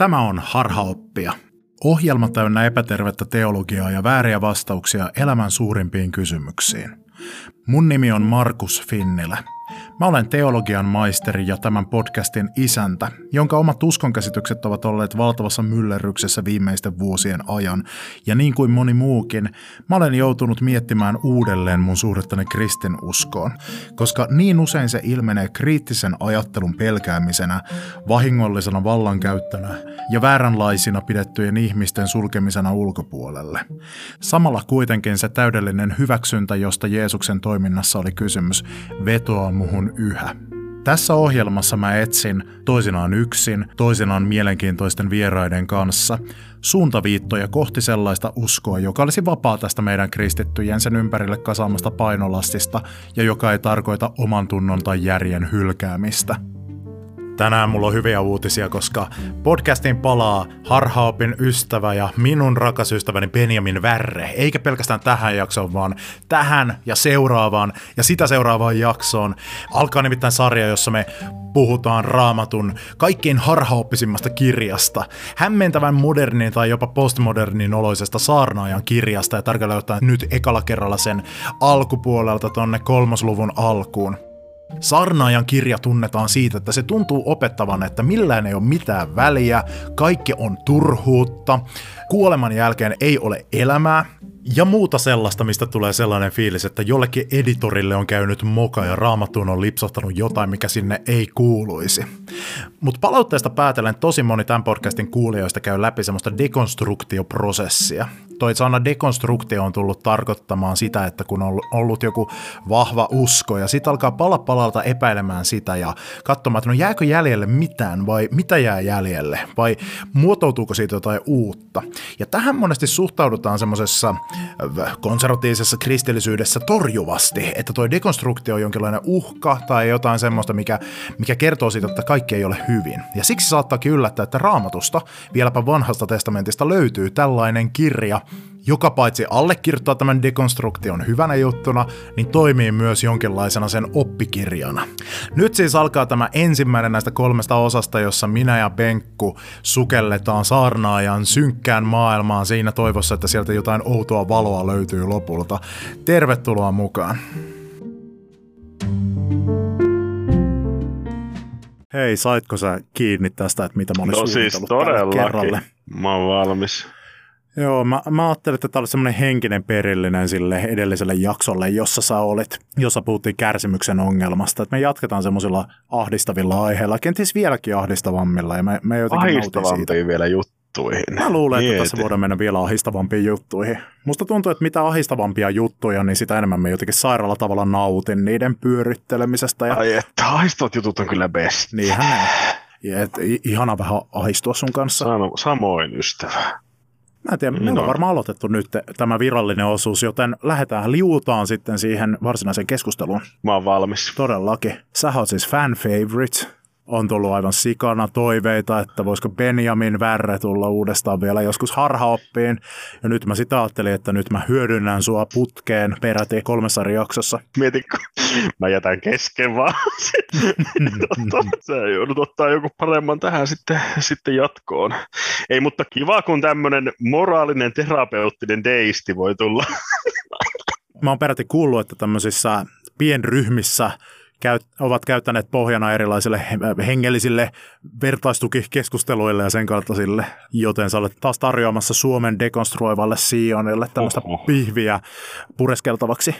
Tämä on Harhaoppia. Ohjelma täynnä epätervettä teologiaa ja vääriä vastauksia elämän suurimpiin kysymyksiin. Mun nimi on Markus Finnilä. Mä olen teologian maisteri ja tämän podcastin isäntä, jonka omat uskonkäsitykset ovat olleet valtavassa myllerryksessä viimeisten vuosien ajan. Ja niin kuin moni muukin, mä olen joutunut miettimään uudelleen mun suhdettani kristinuskoon, koska niin usein se ilmenee kriittisen ajattelun pelkäämisenä, vahingollisena vallankäyttönä ja vääränlaisina pidettyjen ihmisten sulkemisena ulkopuolelle. Samalla kuitenkin se täydellinen hyväksyntä, josta Jeesuksen toiminnassa oli kysymys, vetoaa muhun yhä. Tässä ohjelmassa mä etsin, toisinaan yksin, toisinaan mielenkiintoisten vieraiden kanssa, suuntaviittoja kohti sellaista uskoa, joka olisi vapaa tästä meidän kristittyjen sen ympärille kasaamasta painolastista ja joka ei tarkoita oman tunnon tai järjen hylkäämistä. Tänään mulla on hyviä uutisia, koska podcastiin palaa harhaopin ystävä ja minun rakas ystäväni Benjamin Värre. Eikä pelkästään tähän jaksoon, vaan tähän ja seuraavaan ja sitä seuraavaan jaksoon. Alkaa nimittäin sarja, jossa me puhutaan raamatun kaikkein harhaoppisimmasta kirjasta, hämmentävän modernin tai jopa postmodernin oloisesta saarnaajan kirjasta ja tarkalleen nyt ekalla kerralla sen alkupuolelta tonne kolmosluvun alkuun. Sarnaajan kirja tunnetaan siitä, että se tuntuu opettavan, että millään ei ole mitään väliä, kaikki on turhuutta, kuoleman jälkeen ei ole elämää, ja muuta sellaista, mistä tulee sellainen fiilis, että jollekin editorille on käynyt moka ja raamattuun on lipsahtanut jotain, mikä sinne ei kuuluisi. Mutta palautteesta päätellen tosi moni tämän podcastin kuulijoista käy läpi semmoista dekonstruktioprosessia. Toi sana dekonstruktio on tullut tarkoittamaan sitä, että kun on ollut joku vahva usko ja sitten alkaa pala palalta epäilemään sitä ja katsomaan, että no jääkö jäljelle mitään vai mitä jää jäljelle vai muotoutuuko siitä jotain uutta. Ja tähän monesti suhtaudutaan semmoisessa konservatiivisessa kristillisyydessä torjuvasti, että tuo dekonstruktio on jonkinlainen uhka tai jotain semmoista, mikä, mikä kertoo siitä, että kaikki ei ole hyvin. Ja siksi saattaakin yllättää, että raamatusta, vieläpä vanhasta testamentista löytyy tällainen kirja, joka paitsi allekirjoittaa tämän dekonstruktion hyvänä juttuna, niin toimii myös jonkinlaisena sen oppikirjana. Nyt siis alkaa tämä ensimmäinen näistä kolmesta osasta, jossa minä ja Benkku sukelletaan saarnaajan synkkään maailmaan siinä toivossa, että sieltä jotain outoa valoa löytyy lopulta. Tervetuloa mukaan! Hei, saitko sä kiinni tästä, että mitä mä olin No siis todellakin. Mä oon valmis. Joo, mä, mä ajattelin, että tämä oli semmoinen henkinen perillinen sille edelliselle jaksolle, jossa sä olit, jossa puhuttiin kärsimyksen ongelmasta. Että me jatketaan semmoisilla ahdistavilla aiheilla, kenties vieläkin ahdistavammilla. Ja me, me jotenkin siitä. vielä juttuihin. Mä luulen, Mieti. että tässä voidaan mennä vielä ahdistavampiin juttuihin. Musta tuntuu, että mitä ahistavampia juttuja, niin sitä enemmän me jotenkin sairaalla tavalla nautin niiden pyörittelemisestä. Ja... Ai että ahdistavat jutut on kyllä best. Niinhän ne. Ja et, ihana vähän ahistua sun kanssa. Sano, samoin ystävä. Mä en tiedä, no. on varmaan aloitettu nyt tämä virallinen osuus, joten lähdetään liutaan sitten siihen varsinaiseen keskusteluun. Mä oon valmis. Todellakin. Sä oot siis fan favorite on tullut aivan sikana toiveita, että voisiko Benjamin Värre tulla uudestaan vielä joskus harhaoppiin. Ja nyt mä sitä ajattelin, että nyt mä hyödynnän sua putkeen peräti kolmessa jaksossa. Mietin, kun mä jätän kesken vaan. Sä joudut ottaa joku paremman tähän sitten, sitten jatkoon. Ei, mutta kiva, kun tämmöinen moraalinen terapeuttinen deisti voi tulla. mä oon peräti kuullut, että tämmöisissä pienryhmissä käyt, ovat käyttäneet pohjana erilaisille hengellisille vertaistukikeskusteluille ja sen kaltaisille, joten sä olet taas tarjoamassa Suomen dekonstruoivalle Sionille tämmöistä Oho. pihviä pureskeltavaksi.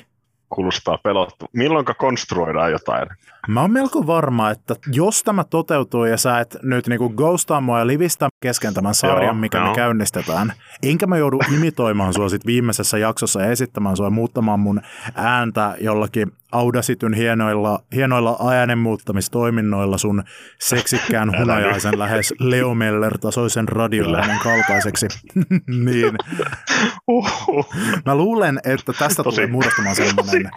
Kuulostaa pelottu. Milloinka konstruoidaan jotain? Mä oon melko varma, että jos tämä toteutuu ja sä et nyt niinku ghostaa mua ja livistä kesken tämän sarjan, joo, mikä joo. me käynnistetään, enkä mä joudu imitoimaan sua sit viimeisessä jaksossa ja esittämään sua ja muuttamaan mun ääntä jollakin Audacityn hienoilla, hienoilla äänenmuuttamistoiminnoilla sun seksikkään hunajaisen lähes Leo Meller-tasoisen radioäänen kaltaiseksi. niin. Mä luulen, että tästä tosi, tulee muodostumaan sellainen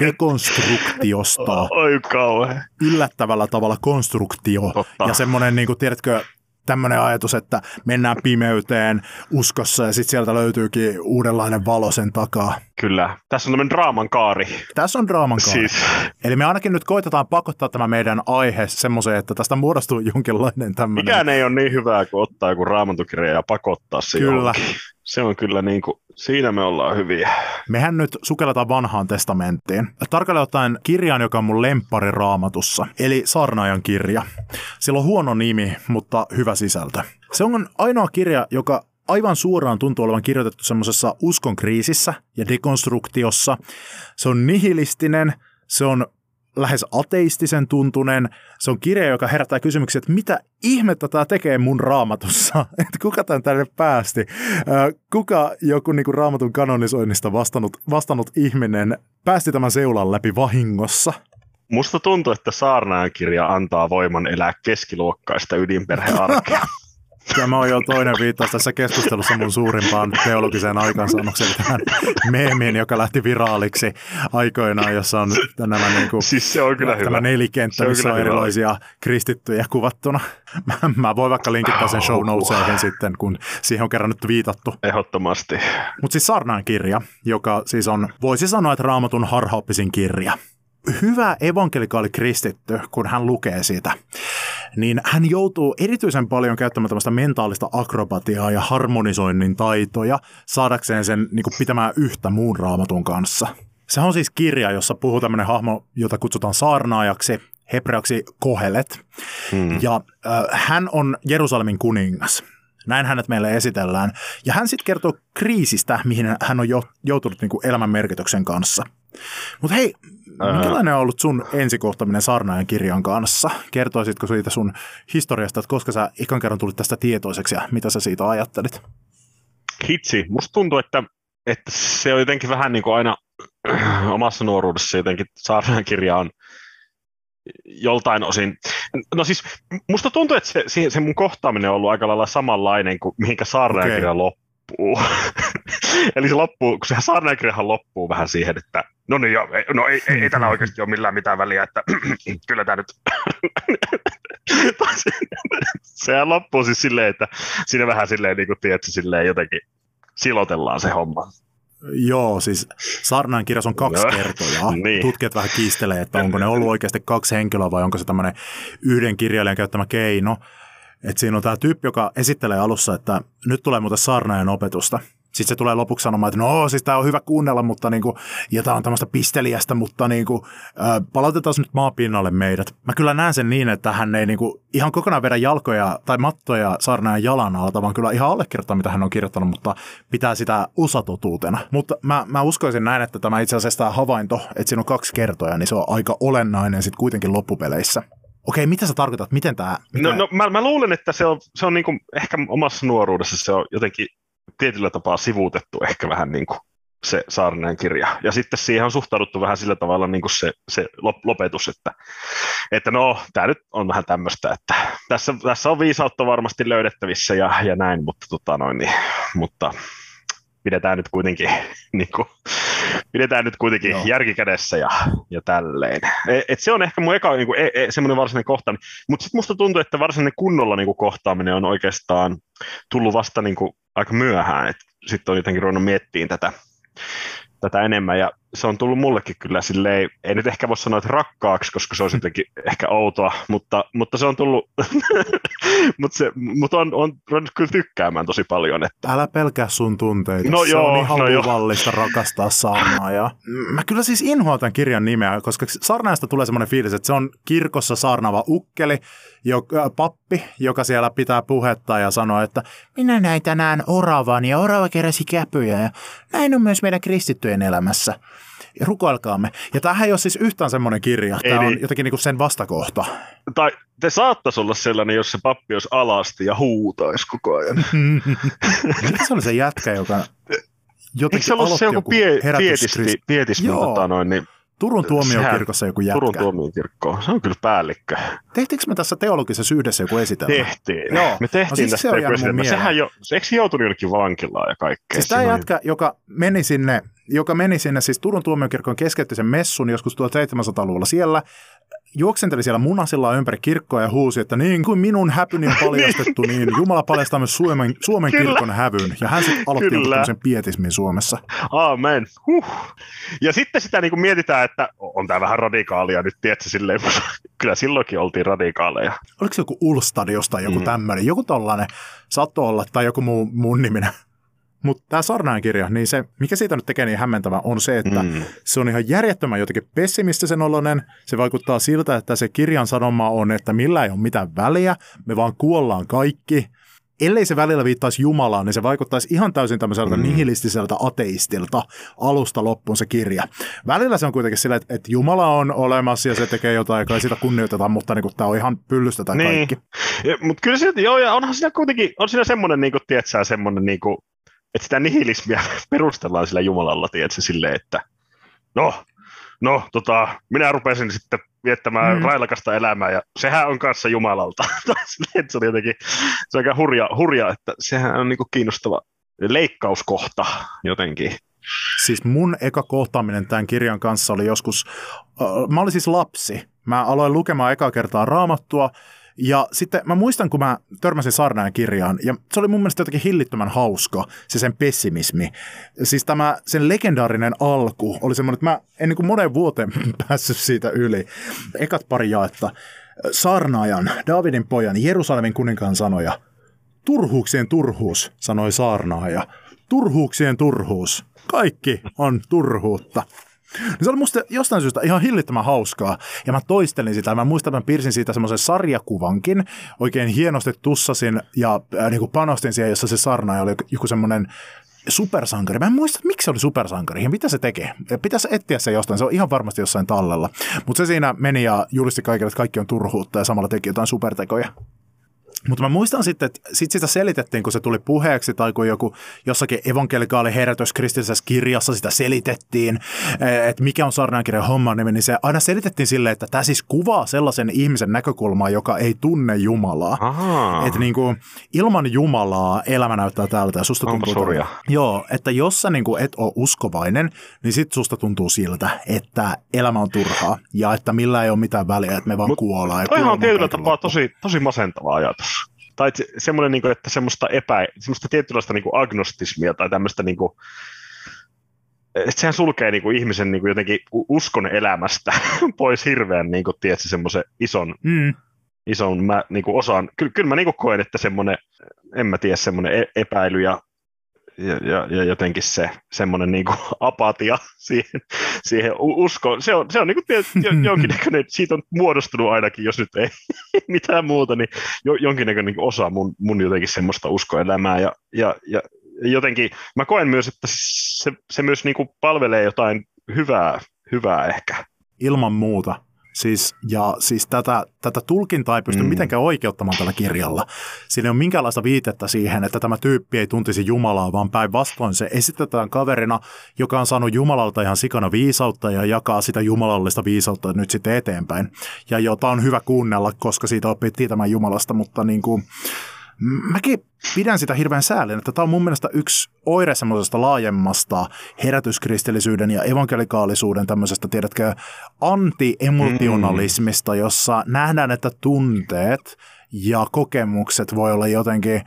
dekonstruktiosta. Oi kauhean. Yllättävällä tavalla konstruktio. Totta. Ja semmoinen, niin kuin, tiedätkö, tämmöinen ajatus, että mennään pimeyteen uskossa ja sitten sieltä löytyykin uudenlainen valo sen takaa. Kyllä. Tässä on tämmöinen draaman kaari. Tässä on draaman kaari. Siis, Eli me ainakin nyt koitetaan pakottaa tämä meidän aihe semmoiseen, että tästä muodostuu jonkinlainen tämmöinen... mikään ei ole niin hyvää kuin ottaa joku raamantukirja ja pakottaa se Kyllä. johonkin. Se on kyllä niin kuin, siinä me ollaan hyviä. Mehän nyt sukelletaan vanhaan testamenttiin. Tarkalleen ottaen kirjaan, joka on mun lemppari raamatussa, eli Sarnaajan kirja. Sillä on huono nimi, mutta hyvä sisältö. Se on ainoa kirja, joka aivan suoraan tuntuu olevan kirjoitettu semmoisessa uskon kriisissä ja dekonstruktiossa. Se on nihilistinen, se on lähes ateistisen tuntunen. Se on kirja, joka herättää kysymyksiä, että mitä ihmettä tämä tekee mun raamatussa? Että kuka tämän tänne päästi? Kuka joku niinku raamatun kanonisoinnista vastannut, vastannut ihminen päästi tämän seulan läpi vahingossa? Musta tuntuu, että Saarnaajan kirja antaa voiman elää keskiluokkaista ydinperhearkea. Tämä on jo toinen viittaus tässä keskustelussa mun suurimpaan teologiseen aikaansaannokseen tähän meemiin, joka lähti viraaliksi aikoinaan, jossa on nämä niinku, siis se on kyllä tämä hyvä. nelikenttä, on missä on hyvä. erilaisia kristittyjä kuvattuna. Mä, mä voin vaikka linkittää sen show notesihin sitten, kun siihen on kerran nyt viitattu. Ehdottomasti. Mutta siis Sarnaan kirja, joka siis on, voisi sanoa, että raamatun harhaoppisin kirja. Hyvä evankelikaali kristitty, kun hän lukee sitä, niin hän joutuu erityisen paljon käyttämään tämmöistä mentaalista akrobatiaa ja harmonisoinnin taitoja saadakseen sen niin kuin pitämään yhtä muun raamatun kanssa. Se on siis kirja, jossa puhuu tämmöinen hahmo, jota kutsutaan saarnaajaksi, hebreaksi kohelet. Hmm. Ja äh, hän on Jerusalemin kuningas. Näin hänet meille esitellään. Ja hän sitten kertoo kriisistä, mihin hän on jo, joutunut niin kuin elämän merkityksen kanssa. Mutta hei, minkälainen on ollut sun ensikohtaminen Sarnaajan kirjan kanssa? Kertoisitko siitä sun historiasta, että koska sä ikan kerran tulit tästä tietoiseksi ja mitä sä siitä ajattelit? Hitsi. Musta tuntuu, että, että se on jotenkin vähän niin kuin aina omassa nuoruudessa jotenkin Saarnaajan kirja on joltain osin. No siis musta tuntuu, että se, se, se mun kohtaaminen on ollut aika lailla samanlainen kuin mihinkä Saarnaajan Okei. kirja loppuu. Eli se loppuu, kun sehän Saarnaajan kirjahan loppuu vähän siihen, että no niin, joo, ei, no ei, ei, ei tällä oikeasti ole millään mitään väliä, että kyllä tämä nyt... Sehän loppuu siis silleen, että siinä vähän silleen, niin kuin tiedätkö, silleen jotenkin silotellaan se homma. Joo, siis Sarnaan kirjassa on kaksi Joo. kertojaa. Niin. Tutkijat vähän kiistelee, että onko ne ollut oikeasti kaksi henkilöä vai onko se tämmöinen yhden kirjailijan käyttämä keino. Että siinä on tämä tyyppi, joka esittelee alussa, että nyt tulee muuten saarnaajan opetusta. Sitten se tulee lopuksi sanomaan, että no siis tämä on hyvä kuunnella, mutta niinku, ja tämä on tämmöistä pisteliästä, mutta niinku, ä, palautetaan nyt maapinnalle meidät. Mä kyllä näen sen niin, että hän ei niinku ihan kokonaan vedä jalkoja tai mattoja saarnaajan jalan alta, vaan kyllä ihan allekirjoittaa, mitä hän on kirjoittanut, mutta pitää sitä osatotuutena. Mutta mä, mä uskoisin näin, että tämä itse asiassa tämä havainto, että siinä on kaksi kertoja, niin se on aika olennainen sitten kuitenkin loppupeleissä. Okei, mitä sä tarkoitat? Miten tämä... No, no mä, mä luulen, että se on, se on niin kuin, ehkä omassa nuoruudessa se on jotenkin tietyllä tapaa sivuutettu ehkä vähän niin kuin se Saarinen kirja. Ja sitten siihen on suhtauduttu vähän sillä tavalla niin kuin se, se lop- lopetus, että, että no, tämä nyt on vähän tämmöistä, että tässä, tässä on viisautta varmasti löydettävissä ja, ja näin, mutta, tota noin, niin, mutta pidetään nyt kuitenkin, niin kuin, pidetään nyt kuitenkin Joo. järki kädessä ja, ja tälleen. Et, et se on ehkä mun eka niin kuin, e, e, semmoinen varsinainen kohtaaminen. Mutta sitten musta tuntuu, että varsinainen kunnolla niin kuin, kohtaaminen on oikeastaan tullut vasta niin kuin, aika myöhään. Sitten on jotenkin ruvennut miettimään tätä, tätä enemmän ja se on tullut mullekin kyllä silleen, ei nyt ehkä voi sanoa, että rakkaaksi, koska se olisi jotenkin ehkä outoa, mutta, mutta se on tullut, mutta, se, mutta on, on ruvennut kyllä tykkäämään tosi paljon. Että, Älä pelkää sun tunteita. No se joo, on ihan no joo. luvallista rakastaa saarnaa. Ja... Mä kyllä siis inhoan tämän kirjan nimeä, koska saarnaajasta tulee semmoinen fiilis, että se on kirkossa saarnaava ukkeli, joka, pappi, joka siellä pitää puhetta ja sanoo, että minä näin tänään oravan ja orava keräsi käpyjä ja näin on myös meidän kristittyjen elämässä. Ja rukoilkaamme. Ja tämähän ei ole siis yhtään semmoinen kirja. Ei Tämä on niin. jotenkin niinku sen vastakohta. tai te saattaisi olla sellainen, jos se pappi olisi alasti ja huutaisi koko ajan. Se oli se jätkä, joka Eikö jotenkin se ollut se joku pie, pietisti, tota noin, niin Turun tuomiokirkossa joku jätkä. Turun tuomiokirkko, se on kyllä päällikkö. Tehtiinkö me tässä teologisessa yhdessä joku esitelmä? Tehtiin. Joo. Me tehtiin No siis se tästä on joku esitelmä. Sehän jo, eikö se joutunut jonnekin vankilaan ja kaikkea? Siis tämä jätkä, joka meni sinne joka meni sinne siis Turun tuomiokirkon keskeytti messun joskus 1700-luvulla siellä, juoksenteli siellä munasilla ympäri kirkkoa ja huusi, että niin kuin minun häpyni on paljastettu, niin Jumala paljastaa myös Suomen, Suomen kirkon hävyn. Ja hän sitten aloitti tämmöisen pietismin Suomessa. Aamen. Huh. Ja sitten sitä niin kuin mietitään, että on tämä vähän radikaalia nyt, tiedätkö, silleen, kyllä silloinkin oltiin radikaaleja. Oliko se joku Ulstadiosta joku mm. tämmöinen, joku tollainen, saattoi olla, tai joku muu, mun niminen mutta tämä Sarnain kirja, niin se, mikä siitä nyt tekee niin hämmentävä, on se, että mm. se on ihan järjettömän jotenkin pessimistisen oloinen. Se vaikuttaa siltä, että se kirjan sanoma on, että millä ei ole mitään väliä, me vaan kuollaan kaikki. Ellei se välillä viittaisi Jumalaan, niin se vaikuttaisi ihan täysin tämmöiseltä mm. nihilistiseltä ateistilta alusta loppuun se kirja. Välillä se on kuitenkin sillä, että, että Jumala on olemassa ja se tekee jotain, ja sitä kunnioitetaan, mutta niin tämä on ihan pyllystetään niin. kaikki. Mutta kyllä se, joo, ja onhan siinä kuitenkin, on siinä semmoinen, niin kuin, tiedätkö, semmoinen niin kuin, että sitä nihilismiä perustellaan sillä Jumalalla, tiedätkö, silleen, että no, no tota, minä rupesin sitten viettämään mm. railakasta elämää, ja sehän on kanssa Jumalalta. se oli jotenkin, se on aika hurja, hurja että sehän on niinku kiinnostava leikkauskohta jotenkin. Siis mun eka kohtaaminen tämän kirjan kanssa oli joskus, äh, mä olin siis lapsi. Mä aloin lukemaan eka kertaa raamattua, ja sitten mä muistan, kun mä törmäsin Sarnajan kirjaan, ja se oli mun mielestä jotenkin hillittömän hauska, se sen pessimismi. Siis tämä sen legendaarinen alku oli semmoinen, että mä en niin kuin vuoteen päässyt siitä yli. Ekat pari jaetta. Sarnaajan, Davidin pojan, Jerusalemin kuninkaan sanoja. Turhuuksien turhuus, sanoi saarnaaja. Turhuuksien turhuus. Kaikki on turhuutta. Niin se oli musta jostain syystä ihan hillittömän hauskaa. Ja mä toistelin sitä. Mä muistan, että mä piirsin siitä semmoisen sarjakuvankin. Oikein hienosti tussasin ja äh, niin kuin panostin siihen, jossa se sarna oli joku semmoinen supersankari. Mä en muista, miksi se oli supersankari ja mitä se tekee. Pitäisi etsiä se jostain, se on ihan varmasti jossain tallella. Mutta se siinä meni ja julisti kaikille, että kaikki on turhuutta ja samalla teki jotain supertekoja. Mutta mä muistan sitten, että sit sitä selitettiin, kun se tuli puheeksi tai kun joku jossakin evankelikaali herätys kristillisessä kirjassa sitä selitettiin, eh, että mikä on saarnaankirjan homman nimi, niin se aina selitettiin silleen, että tämä siis kuvaa sellaisen ihmisen näkökulmaa, joka ei tunne Jumalaa. Että niin kuin, ilman Jumalaa elämä näyttää tältä ja susta tuntuu... Tältä. Joo, että jos sä niin kuin et ole uskovainen, niin sit susta tuntuu siltä, että elämä on turhaa ja että millä ei ole mitään väliä, että me vaan Mut kuollaan. Toihan on tietyllä tapaa tosi, tosi masentava ajatus tai semmoinen, niin kuin, että semmoista, epä, semmoista tietynlaista niin kuin agnostismia tai tämmöistä, niin kuin, että sehän sulkee niin kuin ihmisen niin kuin jotenkin uskon elämästä pois hirveän, niin kuin, tiedätkö, semmoisen ison, mm. ison mä, niin kuin osaan. Kyllä, kyllä mä niin kuin koen, että semmoinen, en mä tiedä, semmoinen e-, epäily ja ja, ja, ja jotenkin se semmoinen niin kuin apatia siihen, siihen uskoon, se on, se on niin kuin jonkinnäköinen, siitä on muodostunut ainakin, jos nyt ei mitään muuta, niin jo, jonkinnäköinen niin osa mun, mun jotenkin semmoista uskoelämää ja, ja, ja jotenkin mä koen myös, että se, se myös niin kuin palvelee jotain hyvää, hyvää ehkä. Ilman muuta. Siis, ja siis tätä, tätä tulkintaa ei pysty mm. mitenkään oikeuttamaan tällä kirjalla. Siinä ei ole minkäänlaista viitettä siihen, että tämä tyyppi ei tuntisi Jumalaa, vaan päinvastoin se esitetään kaverina, joka on saanut Jumalalta ihan sikana viisautta ja jakaa sitä jumalallista viisautta nyt sitten eteenpäin. Ja jota on hyvä kuunnella, koska siitä oppii tietämään Jumalasta, mutta niin kuin, mäkin pidän sitä hirveän säälin, että tämä on mun mielestä yksi oire semmoisesta laajemmasta herätyskristillisyyden ja evankelikaalisuuden tämmöisestä, tiedätkö, anti-emotionalismista, mm. jossa nähdään, että tunteet ja kokemukset voi olla jotenkin,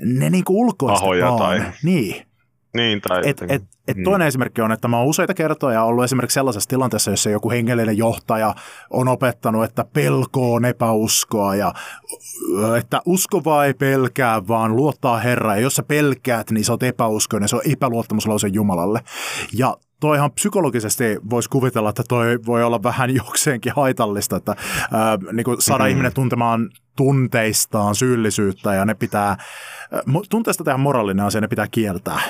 ne niin kuin ulkoistetaan. Tai... Niin. Niin, tai et, et, et mm. Toinen esimerkki on, että mä oon useita kertoja ollut esimerkiksi sellaisessa tilanteessa, jossa joku hengellinen johtaja on opettanut, että pelko on epäuskoa ja että uskovaa ei pelkää, vaan luottaa Herraa. Ja jos sä pelkäät, niin sä oot epäuskoinen, se on epäluottamuslause Jumalalle. Ja toihan psykologisesti voisi kuvitella, että toi voi olla vähän jokseenkin haitallista, että ää, niin kuin saada mm-hmm. ihminen tuntemaan tunteistaan syyllisyyttä ja ne pitää, tunteista tehdä moraalinen asia, ne pitää kieltää.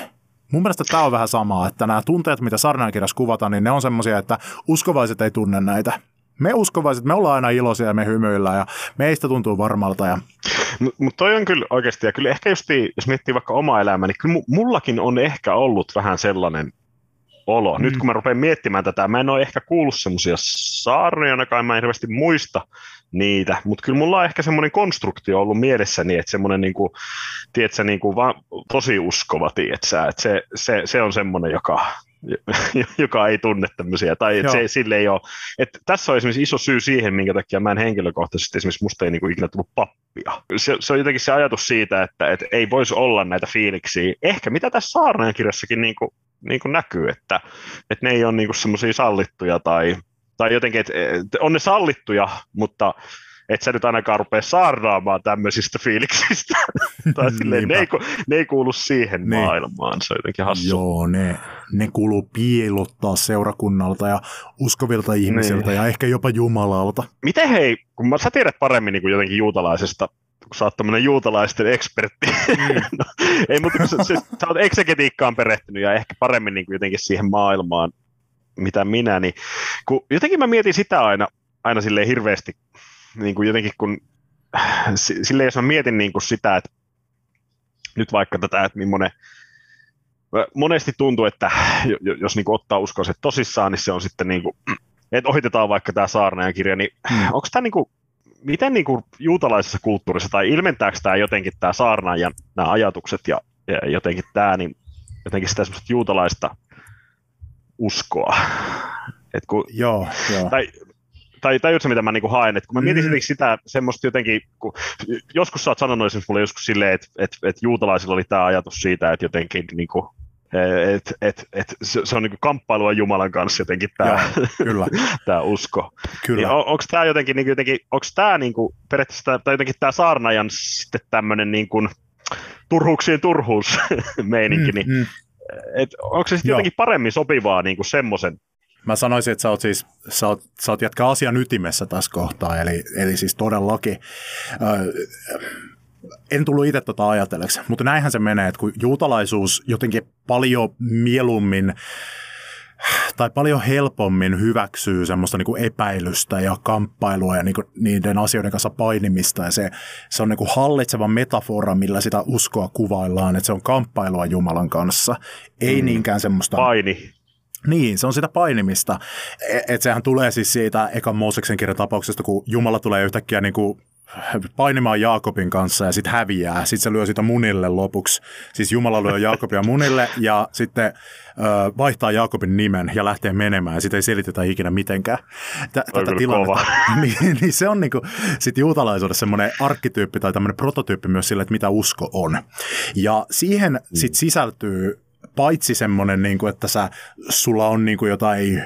Mun mielestä tämä on vähän samaa, että nämä tunteet, mitä sarnakirjassa kuvataan, niin ne on semmoisia, että uskovaiset ei tunne näitä. Me uskovaiset, me ollaan aina iloisia ja me hymyillään ja meistä tuntuu varmalta. Ja... Mutta mut toi on kyllä oikeasti, ja kyllä ehkä just, jos miettii vaikka omaa elämää, niin kyllä mullakin on ehkä ollut vähän sellainen olo. Mm. Nyt kun mä rupean miettimään tätä, mä en ole ehkä kuullut semmoisia saarnoja, ainakaan mä en hirveästi muista niitä, mutta kyllä mulla on ehkä semmoinen konstruktio ollut mielessäni, että semmoinen niin kuin, tiedätkö, niin kuin vaan tosi uskova, tiedätkö, että se, se, se on semmoinen, joka, joka ei tunne tämmöisiä, tai että se, sille ei ole. Että tässä on esimerkiksi iso syy siihen, minkä takia mä en henkilökohtaisesti esimerkiksi musta ei niinku ikinä tullut pappia. Se, se on jotenkin se ajatus siitä, että, että ei voisi olla näitä fiiliksiä. Ehkä mitä tässä Saarnajan kirjassakin niinku, niinku näkyy, että, että ne ei ole niinku semmoisia sallittuja tai, tai jotenkin, että, on ne sallittuja, mutta et sä nyt ainakaan rupea saarnaamaan tämmöisistä fiiliksistä. tai silleen, ne, ei, ne ei kuulu siihen ne. maailmaan, se on jotenkin hassu. Joo, ne, ne kuuluu piilottaa seurakunnalta ja uskovilta ihmisiltä niin. ja ehkä jopa Jumalalta. Miten hei, kun mä, sä tiedät paremmin niin kuin jotenkin juutalaisesta kun sä oot tämmöinen juutalaisten ekspertti. Mm. no, ei, mutta kun sä, sä, sä oot eksegetiikkaan perehtynyt ja ehkä paremmin niin kuin jotenkin siihen maailmaan, mitä minä, niin kun jotenkin mä mietin sitä aina, aina silleen hirveästi, niin kuin jotenkin kun, sille jos mä mietin niin kuin sitä, että nyt vaikka tätä, että millainen, monesti tuntuu, että jos niin kuin ottaa uskoiset tosissaan, niin se on sitten niin kuin, että ohitetaan vaikka tämä Saarnajan kirja, niin hmm. onko tämä niin kuin, miten niin kuin juutalaisessa kulttuurissa, tai ilmentääkö tämä jotenkin tämä Saarnaajan nämä ajatukset ja, ja jotenkin tämä, niin jotenkin sitä semmoista juutalaista uskoa. Et kun, joo, joo. Tai tai tajutko mitä mä niinku haen, että kun mä mietin mm. sitä semmoista jotenkin, kun joskus sä oot sanonut esimerkiksi mulle joskus silleen, että et, et juutalaisilla oli tämä ajatus siitä, että jotenkin niinku, et, et, et, se, se on niinku kamppailua Jumalan kanssa jotenkin tämä tää usko. Kyllä. Niin on, onko tämä jotenkin, niinku, jotenkin onko tämä niinku, periaatteessa tai jotenkin tämä saarnajan sitten tämmöinen niinku, turhuuksien turhuus meininki, mm, niin mm. Et, onko se sitten jotenkin paremmin sopivaa niinku semmoisen? Mä sanoisin, että sä oot siis, sä oot, sä oot jatka asian ytimessä tässä kohtaa, eli, eli siis todellakin, äh, en tullut itse tota ajatelleeksi, mutta näinhän se menee, että kun juutalaisuus jotenkin paljon mieluummin tai paljon helpommin hyväksyy semmoista niin kuin epäilystä ja kamppailua ja niin kuin niiden asioiden kanssa painimista. Ja se, se on niin kuin hallitseva metafora, millä sitä uskoa kuvaillaan, että se on kamppailua Jumalan kanssa. Ei mm. niinkään semmoista... Paini. Niin, se on sitä painimista. E, että sehän tulee siis siitä ekan Mooseksen kirjan tapauksesta, kun Jumala tulee yhtäkkiä niin kuin painimaan Jaakobin kanssa ja sitten häviää. Sitten se lyö sitä munille lopuksi. Siis Jumala lyö Jaakobia munille ja sitten ö, vaihtaa Jaakobin nimen ja lähtee menemään. Ja sitten ei selitetä ikinä mitenkään tätä tilannetta. niin, niin, se on niinku, sit juutalaisuudessa semmoinen arkkityyppi tai tämmöinen prototyyppi myös sille, että mitä usko on. Ja siihen mm. sitten sisältyy paitsi semmoinen, niin kuin, että sä, sulla on niin kuin jotain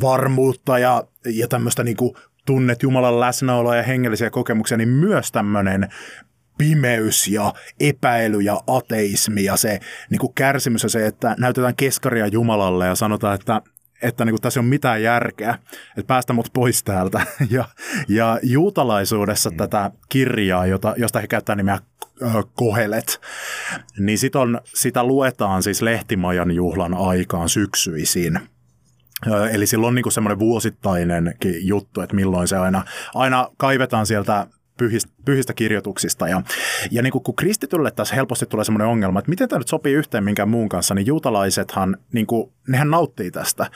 varmuutta ja, ja tämmöistä niin kuin tunnet Jumalan läsnäoloa ja hengellisiä kokemuksia, niin myös tämmöinen pimeys ja epäily ja ateismi ja se niin kuin kärsimys ja se, että näytetään keskaria Jumalalle ja sanotaan, että että niin kuin tässä ei ole mitään järkeä, että päästä mut pois täältä. Ja, ja juutalaisuudessa mm. tätä kirjaa, jota, josta he käyttää nimeä Kohelet, niin sit on, sitä luetaan siis Lehtimajan juhlan aikaan syksyisin. Eli silloin on niin semmoinen vuosittainenkin juttu, että milloin se aina, aina kaivetaan sieltä pyhistä, pyhistä kirjoituksista. Ja, ja niin kuin, kun kristitylle tässä helposti tulee semmoinen ongelma, että miten tämä nyt sopii yhteen minkään muun kanssa, niin juutalaisethan, niin kuin, nehän nauttii tästä.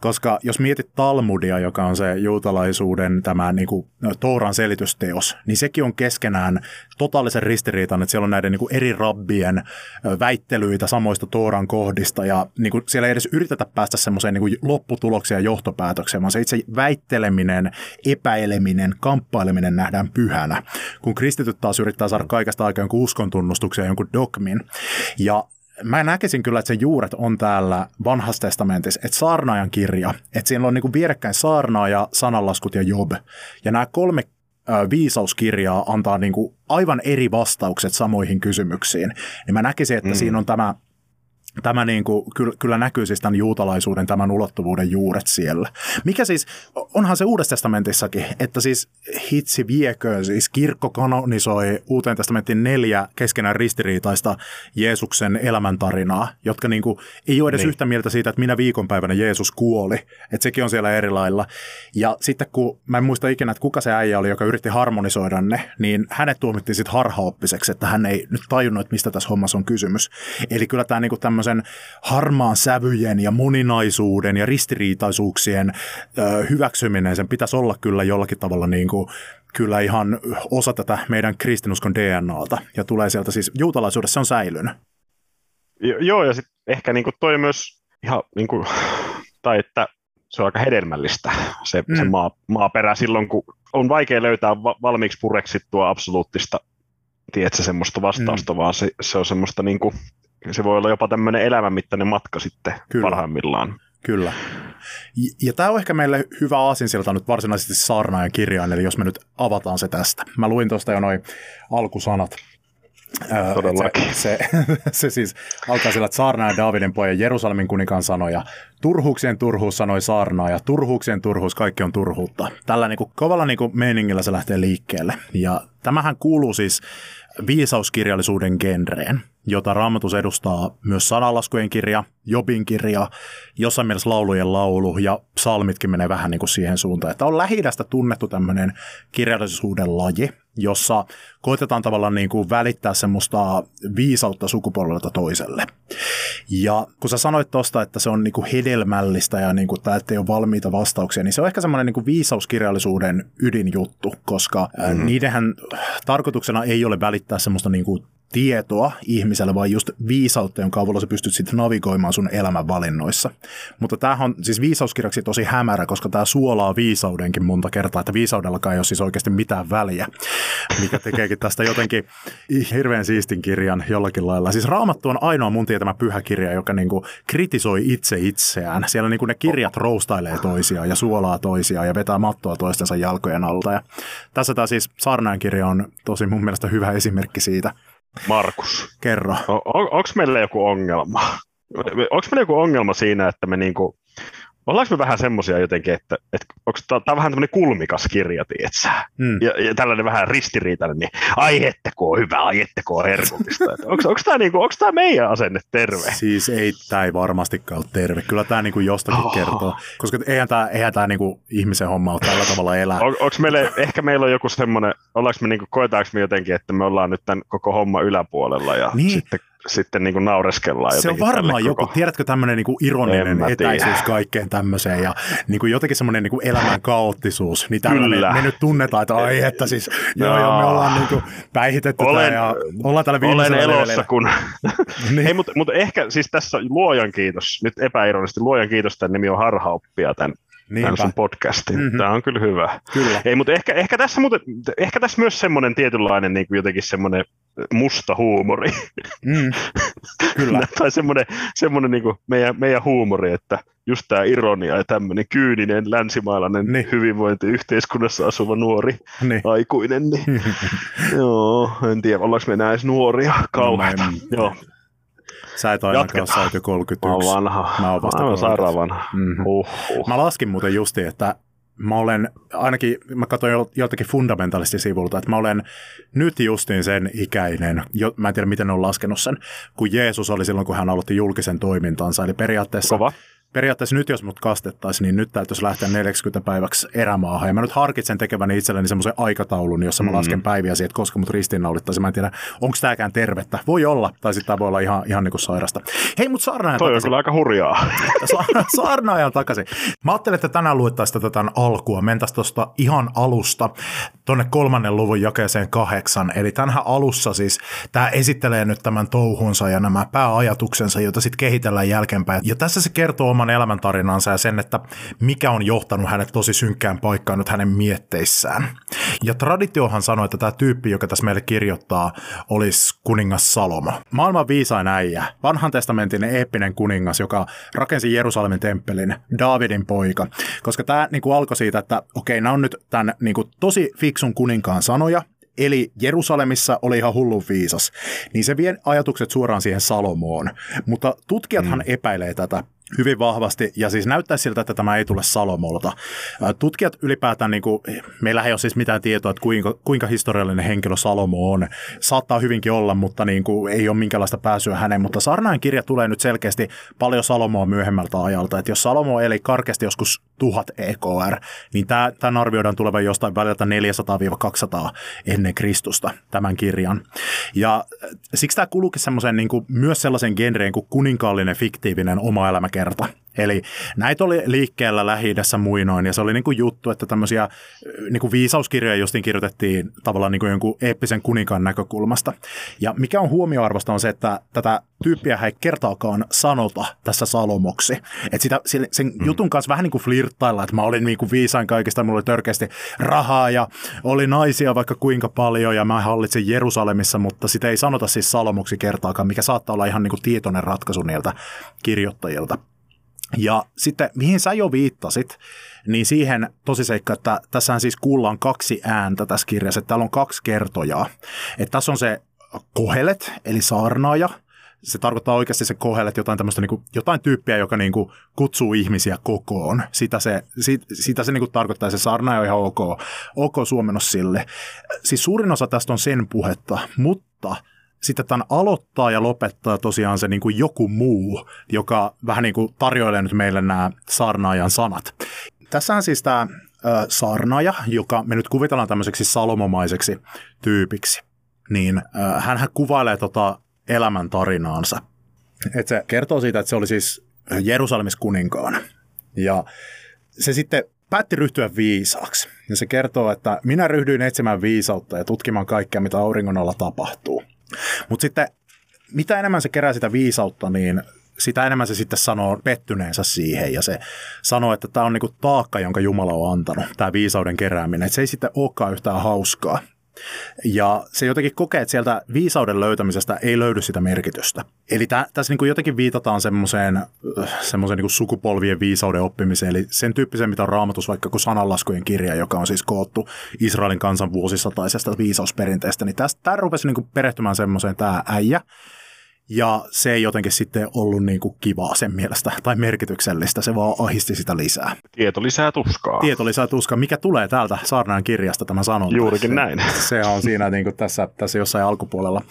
Koska jos mietit Talmudia, joka on se juutalaisuuden tämä niin kuin, Tooran selitysteos, niin sekin on keskenään totaalisen ristiriitan, että siellä on näiden niin kuin eri rabbien väittelyitä samoista Tooran kohdista, ja niin kuin, siellä ei edes yritetä päästä semmoiseen niin lopputulokseen ja johtopäätökseen, vaan se itse väitteleminen, epäileminen, kamppaileminen nähdään pyhänä, kun kristityt taas yrittää saada kaikesta aikaa jonkun uskontunnustuksen jonkun dogmin. Ja mä näkisin kyllä, että se juuret on täällä vanhassa testamentissa, että saarnaajan kirja, että siinä on niin vierekkäin saarnaaja, sananlaskut ja job. Ja nämä kolme viisauskirjaa antaa niin kuin aivan eri vastaukset samoihin kysymyksiin. Niin mä näkisin, että mm. siinä on tämä tämä niin kuin, kyllä, kyllä näkyy siis tämän juutalaisuuden, tämän ulottuvuuden juuret siellä. Mikä siis, onhan se Uudessa testamentissakin, että siis hitsi vieköön, siis kirkko kanonisoi Uuteen testamentin neljä keskenään ristiriitaista Jeesuksen elämäntarinaa, jotka niin kuin, ei ole edes niin. yhtä mieltä siitä, että minä viikonpäivänä Jeesus kuoli, että sekin on siellä eri lailla. Ja sitten kun, mä en muista ikinä, että kuka se äijä oli, joka yritti harmonisoida ne, niin hänet tuomittiin sitten harhaoppiseksi, että hän ei nyt tajunnut, että mistä tässä hommassa on kysymys. Eli kyllä tämä niin kuin tämmöisen harmaan sävyjen ja moninaisuuden ja ristiriitaisuuksien ö, hyväksyminen, sen pitäisi olla kyllä jollakin tavalla niin kuin, kyllä ihan osa tätä meidän kristinuskon DNAta. Ja tulee sieltä siis, juutalaisuudessa se on säilynyt. Jo, joo, ja sitten ehkä niin kuin toi myös ihan niin kuin, tai että se on aika hedelmällistä se, mm. se maa, maaperä silloin, kun on vaikea löytää va- valmiiksi pureksittua absoluuttista tiedätkö, semmoista vastausta, mm. vaan se, se on semmoista niin kuin, se voi olla jopa tämmöinen elämänmittainen matka sitten Kyllä. parhaimmillaan. Kyllä. Ja, ja tämä on ehkä meille hyvä aasinsilta nyt varsinaisesti saarnaajan kirjaan, eli jos me nyt avataan se tästä. Mä luin tuosta jo noin alkusanat. Todellakin. Se, se, se siis alkaa sillä, että saarnaaja Daavidin pojan Jerusalemin kuninkaan sanoja. Turhuuksien turhuus sanoi saarnaaja, turhuuksien turhuus, kaikki on turhuutta. Tällä niin kuin, kovalla niin kuin, meiningillä se lähtee liikkeelle. Ja tämähän kuuluu siis viisauskirjallisuuden genreen, jota Raamatus edustaa myös sanalaskujen kirja, Jobin kirja, jossain mielessä laulujen laulu ja psalmitkin menee vähän niin kuin siihen suuntaan. Että on lähi tunnettu tämmöinen kirjallisuuden laji, jossa koitetaan tavallaan niin kuin välittää semmoista viisautta sukupolvelta toiselle. Ja kun sä sanoit tuosta, että se on niin kuin hedelmällistä ja niin kuin, että ei ole valmiita vastauksia, niin se on ehkä semmoinen niin kuin viisauskirjallisuuden ydinjuttu, koska mm-hmm. niidenhän tarkoituksena ei ole välittää semmoista niin kuin tietoa ihmiselle, vaan just viisautta, jonka avulla sä pystyt sitten navigoimaan sun elämän valinnoissa. Mutta tämähän on siis viisauskirjaksi tosi hämärä, koska tämä suolaa viisaudenkin monta kertaa, että viisaudellakaan ei ole siis oikeasti mitään väliä, mikä tekeekin tästä jotenkin hirveän siistin kirjan jollakin lailla. Siis Raamattu on ainoa mun tietämä pyhä kirja, joka niinku kritisoi itse itseään. Siellä niinku ne kirjat roustailee toisiaan ja suolaa toisiaan ja vetää mattoa toistensa jalkojen alta. Ja tässä tämä siis Saarnaan kirja on tosi mun mielestä hyvä esimerkki siitä. Markus. Kerro. On, on, onko meillä joku ongelma? Onko meillä joku ongelma siinä, että me niinku, ollaanko me vähän semmoisia jotenkin, että, että onko tämä vähän tämmöinen kulmikas kirja, tietsä? Mm. Ja, ja, tällainen vähän ristiriitainen, niin ai että kun on hyvä, ai että kun on herkullista. onko, tämä niinku, onko tämä meidän asenne terve? Siis ei, tämä ei varmastikaan ole terve. Kyllä tämä niinku jostakin oh. kertoo. Koska eihän tämä, eihän tämä niinku ihmisen homma ole tällä tavalla elää. On, onko meille, ehkä meillä on joku semmoinen, ollaanko me niinku, koetaanko me jotenkin, että me ollaan nyt tämän koko homma yläpuolella ja niin. sitten sitten niin kuin naureskellaan. Se on varmaan joku, koko... tiedätkö, tämmöinen niin ironinen etäisyys kaikkeen tämmöiseen ja niin kuin jotenkin semmoinen niin kuin elämän kaoottisuus. Niin Kyllä. me nyt tunnetaan, että ai että siis, joo, joo, me ollaan niin kuin päihitetty olen, ja ollaan täällä Olen elossa, kun... niin. Hei, mutta, mutta ehkä siis tässä luojan kiitos, nyt epäironisesti luojan kiitos, tämän nimi on harhaoppia tämän Niinpä. sun podcastin. Mm-hmm. Tämä on kyllä hyvä. Kyllä. Ei, mutta ehkä, ehkä, tässä, muuten, ehkä tässä myös semmoinen tietynlainen niin kuin jotenkin semmoinen musta huumori. Mm, kyllä. tai semmoinen, semmoinen niin kuin meidän, meidän huumori, että just tämä ironia ja tämmöinen kyyninen länsimaalainen niin. hyvinvointiyhteiskunnassa asuva nuori niin. aikuinen, niin joo, en tiedä, ollaanko me enää edes nuoria kauhean. No, joo. Sä et ainakaan sä oot jo 31. Mä oon vanha. Mä oon vasta Aivan sairaan vanha. Mm-hmm. Uh-huh. Mä laskin muuten justi, että mä olen, ainakin mä katsoin joltakin fundamentalistisivuilta, että mä olen nyt justiin sen ikäinen, jo, mä en tiedä miten ne on laskenut sen, kun Jeesus oli silloin, kun hän aloitti julkisen toimintansa. Eli periaatteessa Kova periaatteessa nyt jos mut kastettaisiin, niin nyt täytyisi lähteä 40 päiväksi erämaahan. Ja mä nyt harkitsen tekeväni itselleni semmoisen aikataulun, jossa mä mm. lasken päiviä siitä, koska mut ristiinnaulittaisiin. Mä en tiedä, onko tämäkään tervettä. Voi olla, tai sitten tämä voi olla ihan, ihan niin kuin sairasta. Hei, mutta saarnaajan Toi takaisin. on kyllä aika hurjaa. saarnaajan takaisin. Mä ajattelin, että tänään luettaisiin tätä alkua. Mentäisiin tuosta ihan alusta tuonne kolmannen luvun jakeeseen kahdeksan. Eli tänhän alussa siis tämä esittelee nyt tämän touhunsa ja nämä pääajatuksensa, joita sitten kehitellään jälkeenpäin. Ja tässä se kertoo oman elämäntarinansa ja sen, että mikä on johtanut hänet tosi synkkään paikkaan nyt hänen mietteissään. Ja traditiohan sanoi, että tämä tyyppi, joka tässä meille kirjoittaa, olisi kuningas Salomo. Maailman viisain äijä, vanhan testamentin eeppinen kuningas, joka rakensi Jerusalemin temppelin, Davidin poika. Koska tämä niin kuin alkoi siitä, että okei, nämä on nyt tämän niin kuin, tosi fiksun kuninkaan sanoja, eli Jerusalemissa oli ihan hullun viisas, niin se vie ajatukset suoraan siihen Salomoon. Mutta tutkijathan mm. epäilee tätä hyvin vahvasti, ja siis näyttää siltä, että tämä ei tule Salomolta. Tutkijat ylipäätään, niin kuin, meillä ei ole siis mitään tietoa, että kuinka, kuinka historiallinen henkilö Salomo on. Saattaa hyvinkin olla, mutta niin kuin, ei ole minkäänlaista pääsyä häneen, mutta Sarnain kirja tulee nyt selkeästi paljon Salomoa myöhemmältä ajalta, että jos Salomo eli karkeasti joskus 1000 EKR, niin tämä, tämän arvioidaan tulevan jostain väliltä 400-200 ennen Kristusta, tämän kirjan. Ja siksi tämä semmoisen niin kuin, myös sellaisen genreen kuin kuninkaallinen fiktiivinen oma elämäkerta kerta. Eli näitä oli liikkeellä lähi muinoin, ja se oli niin kuin juttu, että tämmöisiä niin kuin viisauskirjoja justiin kirjoitettiin tavallaan niin kuin jonkun eeppisen kuninkaan näkökulmasta. Ja mikä on huomioarvosta on se, että tätä tyyppiä ei kertaakaan sanota tässä Salomoksi. Että sitä, sen mm. jutun kanssa vähän niin kuin flirttailla, että mä olin niin kuin viisain kaikista, mulla oli törkeästi rahaa ja oli naisia vaikka kuinka paljon ja mä hallitsin Jerusalemissa, mutta sitä ei sanota siis Salomoksi kertaakaan, mikä saattaa olla ihan niin kuin tietoinen ratkaisu niiltä kirjoittajilta. Ja sitten, mihin sä jo viittasit, niin siihen tosiseikka, että tässä siis kuullaan kaksi ääntä tässä kirjassa, että täällä on kaksi kertojaa. Että tässä on se kohelet, eli saarnaaja, se tarkoittaa oikeasti se kohelet jotain tämmöistä niin kuin, jotain tyyppiä, joka niin kuin, kutsuu ihmisiä kokoon. Sitä se, sit, sitä se niin kuin, tarkoittaa, se saarnaaja on ihan ok, ok suomennos sille. Siis suurin osa tästä on sen puhetta, mutta – sitten tämän aloittaa ja lopettaa tosiaan se niin kuin joku muu, joka vähän niin kuin tarjoilee nyt meille nämä saarnaajan sanat. Tässähän siis tämä saarnaaja, joka me nyt kuvitellaan tämmöiseksi salomomaiseksi tyypiksi, niin hän kuvailee tota elämän tarinaansa. Et se kertoo siitä, että se oli siis Jerusalemissa kuninkaana. Ja se sitten päätti ryhtyä viisaaksi. Ja se kertoo, että minä ryhdyin etsimään viisautta ja tutkimaan kaikkea, mitä auringon alla tapahtuu. Mutta sitten mitä enemmän se kerää sitä viisautta, niin sitä enemmän se sitten sanoo pettyneensä siihen ja se sanoo, että tämä on niinku taakka, jonka Jumala on antanut, tämä viisauden kerääminen. Et se ei sitten olekaan yhtään hauskaa. Ja se jotenkin kokee, että sieltä viisauden löytämisestä ei löydy sitä merkitystä. Eli tä, tässä niin kuin jotenkin viitataan semmoiseen, semmoiseen niin sukupolvien viisauden oppimiseen, eli sen tyyppiseen, mitä on raamatus vaikka kuin sananlaskujen kirja, joka on siis koottu Israelin kansan vuosisataisesta viisausperinteestä, niin tästä, tämä rupesi niin kuin perehtymään semmoiseen tämä äijä, ja se ei jotenkin sitten ollut niin kuin kivaa sen mielestä tai merkityksellistä, se vaan ahisti sitä lisää. Tieto lisää tuskaa. Tieto lisää tuskaa, mikä tulee täältä Saarnaan kirjasta tämä sanonta. Juurikin se, näin. Se on siinä niin kuin tässä, tässä jossain alkupuolella.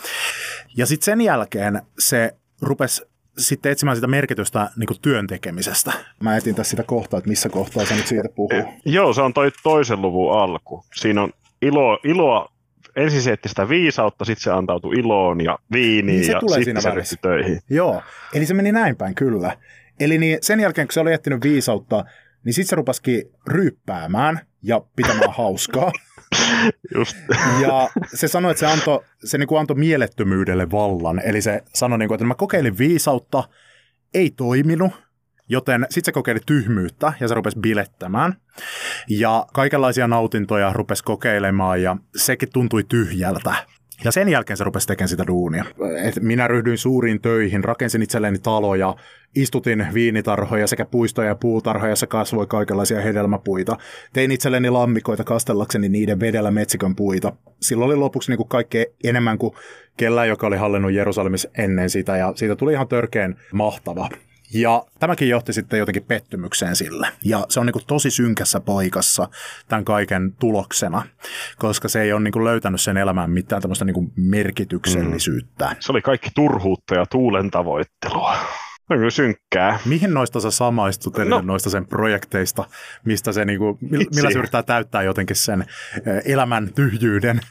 Ja sitten sen jälkeen se rupesi sitten etsimään sitä merkitystä niin kuin työn tekemisestä. Mä etin tässä sitä kohtaa, että missä kohtaa sä nyt siitä puhuu. Joo, se on toi toisen luvun alku. Siinä on ilo, iloa ensin se etti sitä viisautta, sitten se antautui iloon ja viiniin niin se ja sitten se töihin. Joo, eli se meni näin päin kyllä. Eli niin sen jälkeen, kun se oli etsinyt viisautta, niin sitten se rupasikin ryyppäämään ja pitämään hauskaa. Just. Ja se sanoi, että se antoi, se niin antoi mielettömyydelle vallan. Eli se sanoi, niin kuin, että mä kokeilin viisautta, ei toiminut, Joten sitten se kokeili tyhmyyttä ja se rupesi bilettämään. Ja kaikenlaisia nautintoja rupesi kokeilemaan ja sekin tuntui tyhjältä. Ja sen jälkeen se rupesi tekemään sitä duunia. Et minä ryhdyin suuriin töihin, rakensin itselleni taloja, istutin viinitarhoja sekä puistoja ja puutarhoja, jossa kasvoi kaikenlaisia hedelmäpuita. Tein itselleni lammikoita kastellakseni niiden vedellä metsikön puita. Silloin oli lopuksi niin kuin kaikkea enemmän kuin kellään, joka oli hallinnut Jerusalemissa ennen sitä, ja siitä tuli ihan törkeen mahtava. Ja tämäkin johti sitten jotenkin pettymykseen sille. Ja se on niin kuin tosi synkässä paikassa tämän kaiken tuloksena, koska se ei ole niin kuin löytänyt sen elämään mitään tämmöistä niin kuin merkityksellisyyttä. Mm. Se oli kaikki turhuutta ja tuulen tavoittelua. On kyllä synkkää. Mihin noista sä samaistut no. noista sen projekteista, mistä se niinku, millä se yrittää täyttää jotenkin sen elämän tyhjyyden?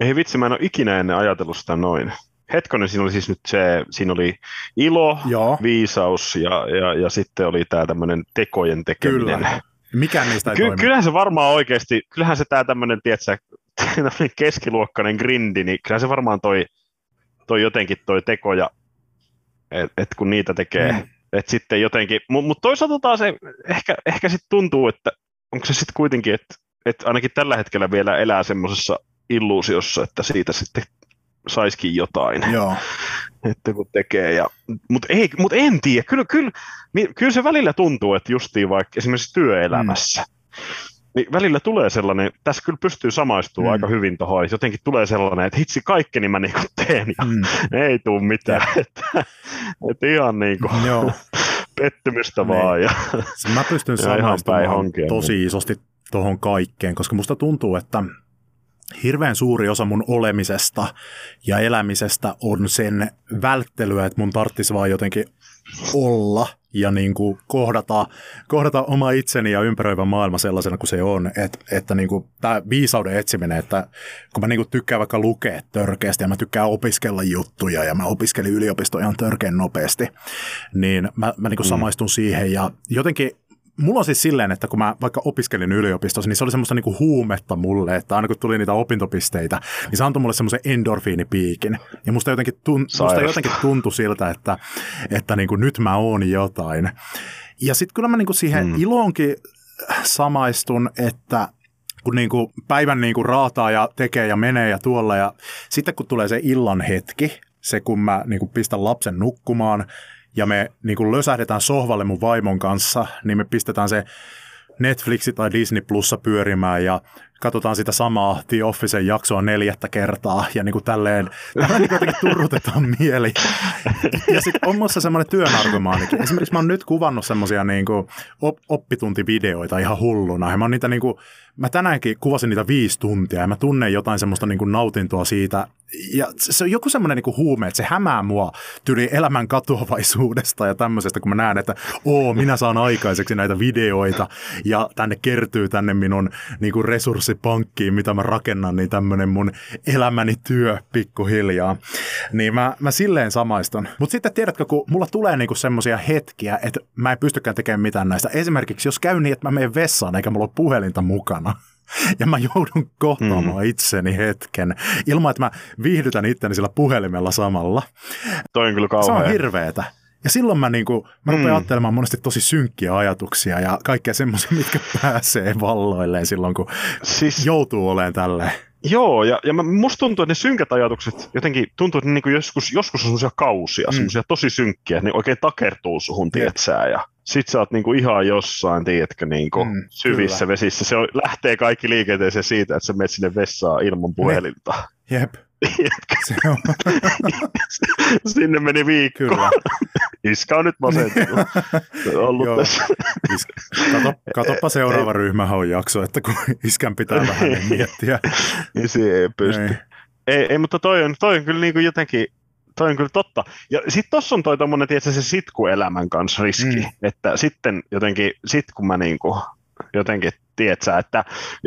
Ei vitsi, mä en ole ikinä ennen ajatellut sitä noin. Hetkonen, siinä oli siis nyt se, siinä oli ilo, Joo. viisaus ja, ja, ja sitten oli tämä tämmöinen tekojen tekeminen. Kyllä. Mikä niistä ei Ky- toimi? Kyllähän se varmaan oikeasti, kyllähän se tämä tämmöinen, tiedätkö, keskiluokkainen grindi, niin kyllähän se varmaan toi, toi jotenkin toi tekoja, että et kun niitä tekee, mm. että sitten jotenkin, mutta mut toisaalta taas se ehkä, ehkä sitten tuntuu, että onko se sitten kuitenkin, että et ainakin tällä hetkellä vielä elää semmoisessa illuusiossa, että siitä sitten saisikin jotain. Joo. että kun tekee. Ja, mutta, ei, mutta en tiedä. Kyllä, kyllä, kyllä se välillä tuntuu, että justiin vaikka esimerkiksi työelämässä, mm. niin välillä tulee sellainen, tässä kyllä pystyy samaistumaan mm. aika hyvin tuohon, jotenkin tulee sellainen, että hitsi kaikki niin mä niinku teen ja mm. ei tule mitään. että, että ihan niin kuin, Joo. pettymystä niin. vaan. Ja, mä pystyn samaistumaan tosi isosti tuohon kaikkeen, koska musta tuntuu, että hirveän suuri osa mun olemisesta ja elämisestä on sen välttelyä, että mun tarvitsisi vaan jotenkin olla ja niin kuin kohdata, kohdata oma itseni ja ympäröivä maailma sellaisena kuin se on. Et, että niin kuin tämä viisauden etsiminen, että kun mä niin kuin tykkään vaikka lukea törkeästi ja mä tykkään opiskella juttuja ja mä opiskelin yliopistoja ihan törkeän nopeasti, niin mä, mä niin kuin mm. samaistun siihen ja jotenkin mulla on siis silleen, että kun mä vaikka opiskelin yliopistossa, niin se oli semmoista niinku huumetta mulle, että aina kun tuli niitä opintopisteitä, niin se antoi mulle semmoisen endorfiinipiikin. Ja musta jotenkin, tun, musta jotenkin tuntui siltä, että, että niinku nyt mä oon jotain. Ja sitten kyllä mä niinku siihen mm. iloonkin samaistun, että kun niinku päivän niinku raataa ja tekee ja menee ja tuolla ja sitten kun tulee se illan hetki, se kun mä niinku pistän lapsen nukkumaan, ja me niin kuin lösähdetään sohvalle mun vaimon kanssa, niin me pistetään se Netflixi tai Disney Plussa pyörimään ja katsotaan sitä samaa The Officen jaksoa neljättä kertaa ja niin kuin tälleen, niin jotenkin turrutetaan mieli. Ja sitten on muassa semmoinen työnarkomaanikin. Esimerkiksi mä oon nyt kuvannut semmoisia niin op- oppituntivideoita ihan hulluna ja mä, niitä niin kuin, mä tänäänkin kuvasin niitä viisi tuntia ja mä tunnen jotain semmoista niin kuin nautintoa siitä ja se on joku semmoinen niin huume, että se hämää mua tyli elämän katoavaisuudesta ja tämmöisestä, kun mä näen, että oo, minä saan aikaiseksi näitä videoita ja tänne kertyy tänne minun niin kuin resurssipankkiin, mitä mä rakennan, niin tämmöinen mun elämäni työ pikkuhiljaa. Niin mä, mä silleen samaistan. Mutta sitten tiedätkö, kun mulla tulee niinku semmoisia hetkiä, että mä en pystykään tekemään mitään näistä. Esimerkiksi jos käy niin, että mä menen vessaan eikä mulla ole puhelinta mukana, ja mä joudun kohtaamaan mm. itseni hetken ilman, että mä viihdytän itteni sillä puhelimella samalla. Toi on kyllä kauhean. Se on hirveetä. Ja silloin mä, niinku, mä rupean mm. ajattelemaan monesti tosi synkkiä ajatuksia ja kaikkea semmoisia, mitkä pääsee valloilleen silloin, kun siis... joutuu olemaan tälleen. Joo, ja, ja musta tuntuu, että ne synkät ajatukset jotenkin tuntuu, että ne niinku joskus, joskus on semmoisia kausia, mm. semmoisia tosi synkkiä, että ne oikein takertuu suhun, tietsää, ja sit sä oot niinku ihan jossain, tiedätkö, niinku mm, syvissä kyllä. vesissä. Se on, lähtee kaikki liikenteeseen siitä, että sä menet sinne vessaan ilman puhelinta. Ne. Jep. Se on. Sinne meni viikko. Kyllä. Iska on nyt masentunut. ollut Joo. tässä. Kato, katoppa seuraava ryhmähaun jakso, että kun iskän pitää vähän niin miettiä. Isi ei pysty. Ei. Ei, ei, mutta toi on, toi on kyllä niin kuin jotenkin toi on kyllä totta. Ja sitten tuossa on toi tommonen, tietysti se sitkuelämän kanssa riski, mm. että sitten jotenkin, sit kun mä niinku, jotenkin, tietsä, että,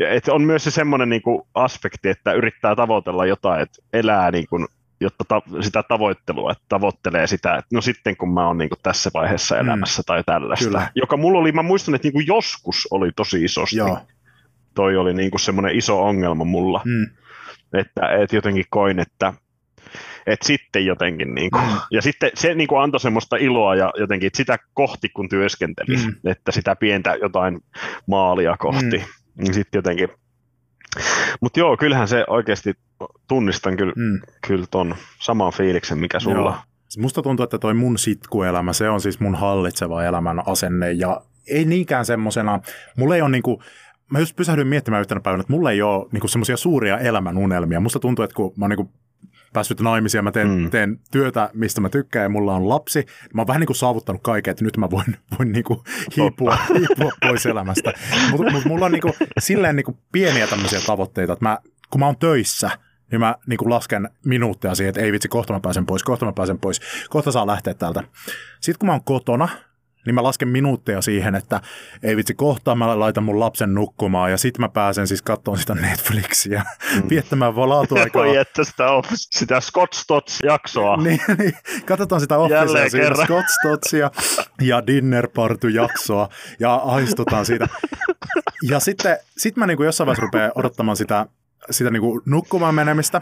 että on myös se semmoinen niinku aspekti, että yrittää tavoitella jotain, että elää niinku, jotta ta, sitä tavoittelua, että tavoittelee sitä, että no sitten kun mä oon niinku tässä vaiheessa mm. elämässä mm. tai tällaista. Kyllä. Joka mulla oli, mä muistan, että niinku joskus oli tosi isosti. Joo. Toi oli niinku semmoinen iso ongelma mulla. Mm. Että et jotenkin koin, että et sitten jotenkin, niin kuin, mm. ja sitten se niin kuin antoi semmoista iloa ja jotenkin että sitä kohti, kun työskenteli, mm. että sitä pientä jotain maalia kohti, mm. niin sitten jotenkin, mutta joo, kyllähän se oikeasti, tunnistan kyllä, mm. kyllä ton saman fiiliksen, mikä sulla. Joo. Musta tuntuu, että toi mun sitkuelämä, se on siis mun hallitseva elämän asenne ja ei niinkään semmoisena, mulla ei ole niinku, mä just pysähdyin miettimään yhtenä päivänä, että mulla ei ole niinku semmoisia suuria elämän unelmia. Musta tuntuu, että kun mä oon niinku päässyt naimisiin ja mä teen, mm. teen työtä, mistä mä tykkään ja mulla on lapsi. Mä oon vähän niin kuin saavuttanut kaiken, että nyt mä voin, voin niin kuin hiipua, hiipua pois elämästä. Mutta mut mulla on niin kuin, silleen niin kuin pieniä tämmöisiä tavoitteita, että mä, kun mä oon töissä, niin mä niin kuin lasken minuutteja siihen, että ei vitsi, kohta mä pääsen pois, kohta mä pääsen pois, kohta saa lähteä täältä. Sitten kun mä oon kotona, niin mä lasken minuutteja siihen, että ei vitsi kohtaa mä laitan mun lapsen nukkumaan ja sitten mä pääsen siis katsomaan sitä Netflixiä, mm. viettämään vaan laatuaikaa. Voi että sitä, sitä Scott Stotts-jaksoa. niin, niin, katsotaan sitä Officea, siitä Scott Stottsia ja Dinner Party-jaksoa ja aistutaan siitä. Ja sitten sit mä niinku jossain vaiheessa rupean odottamaan sitä, sitä niinku nukkumaan menemistä,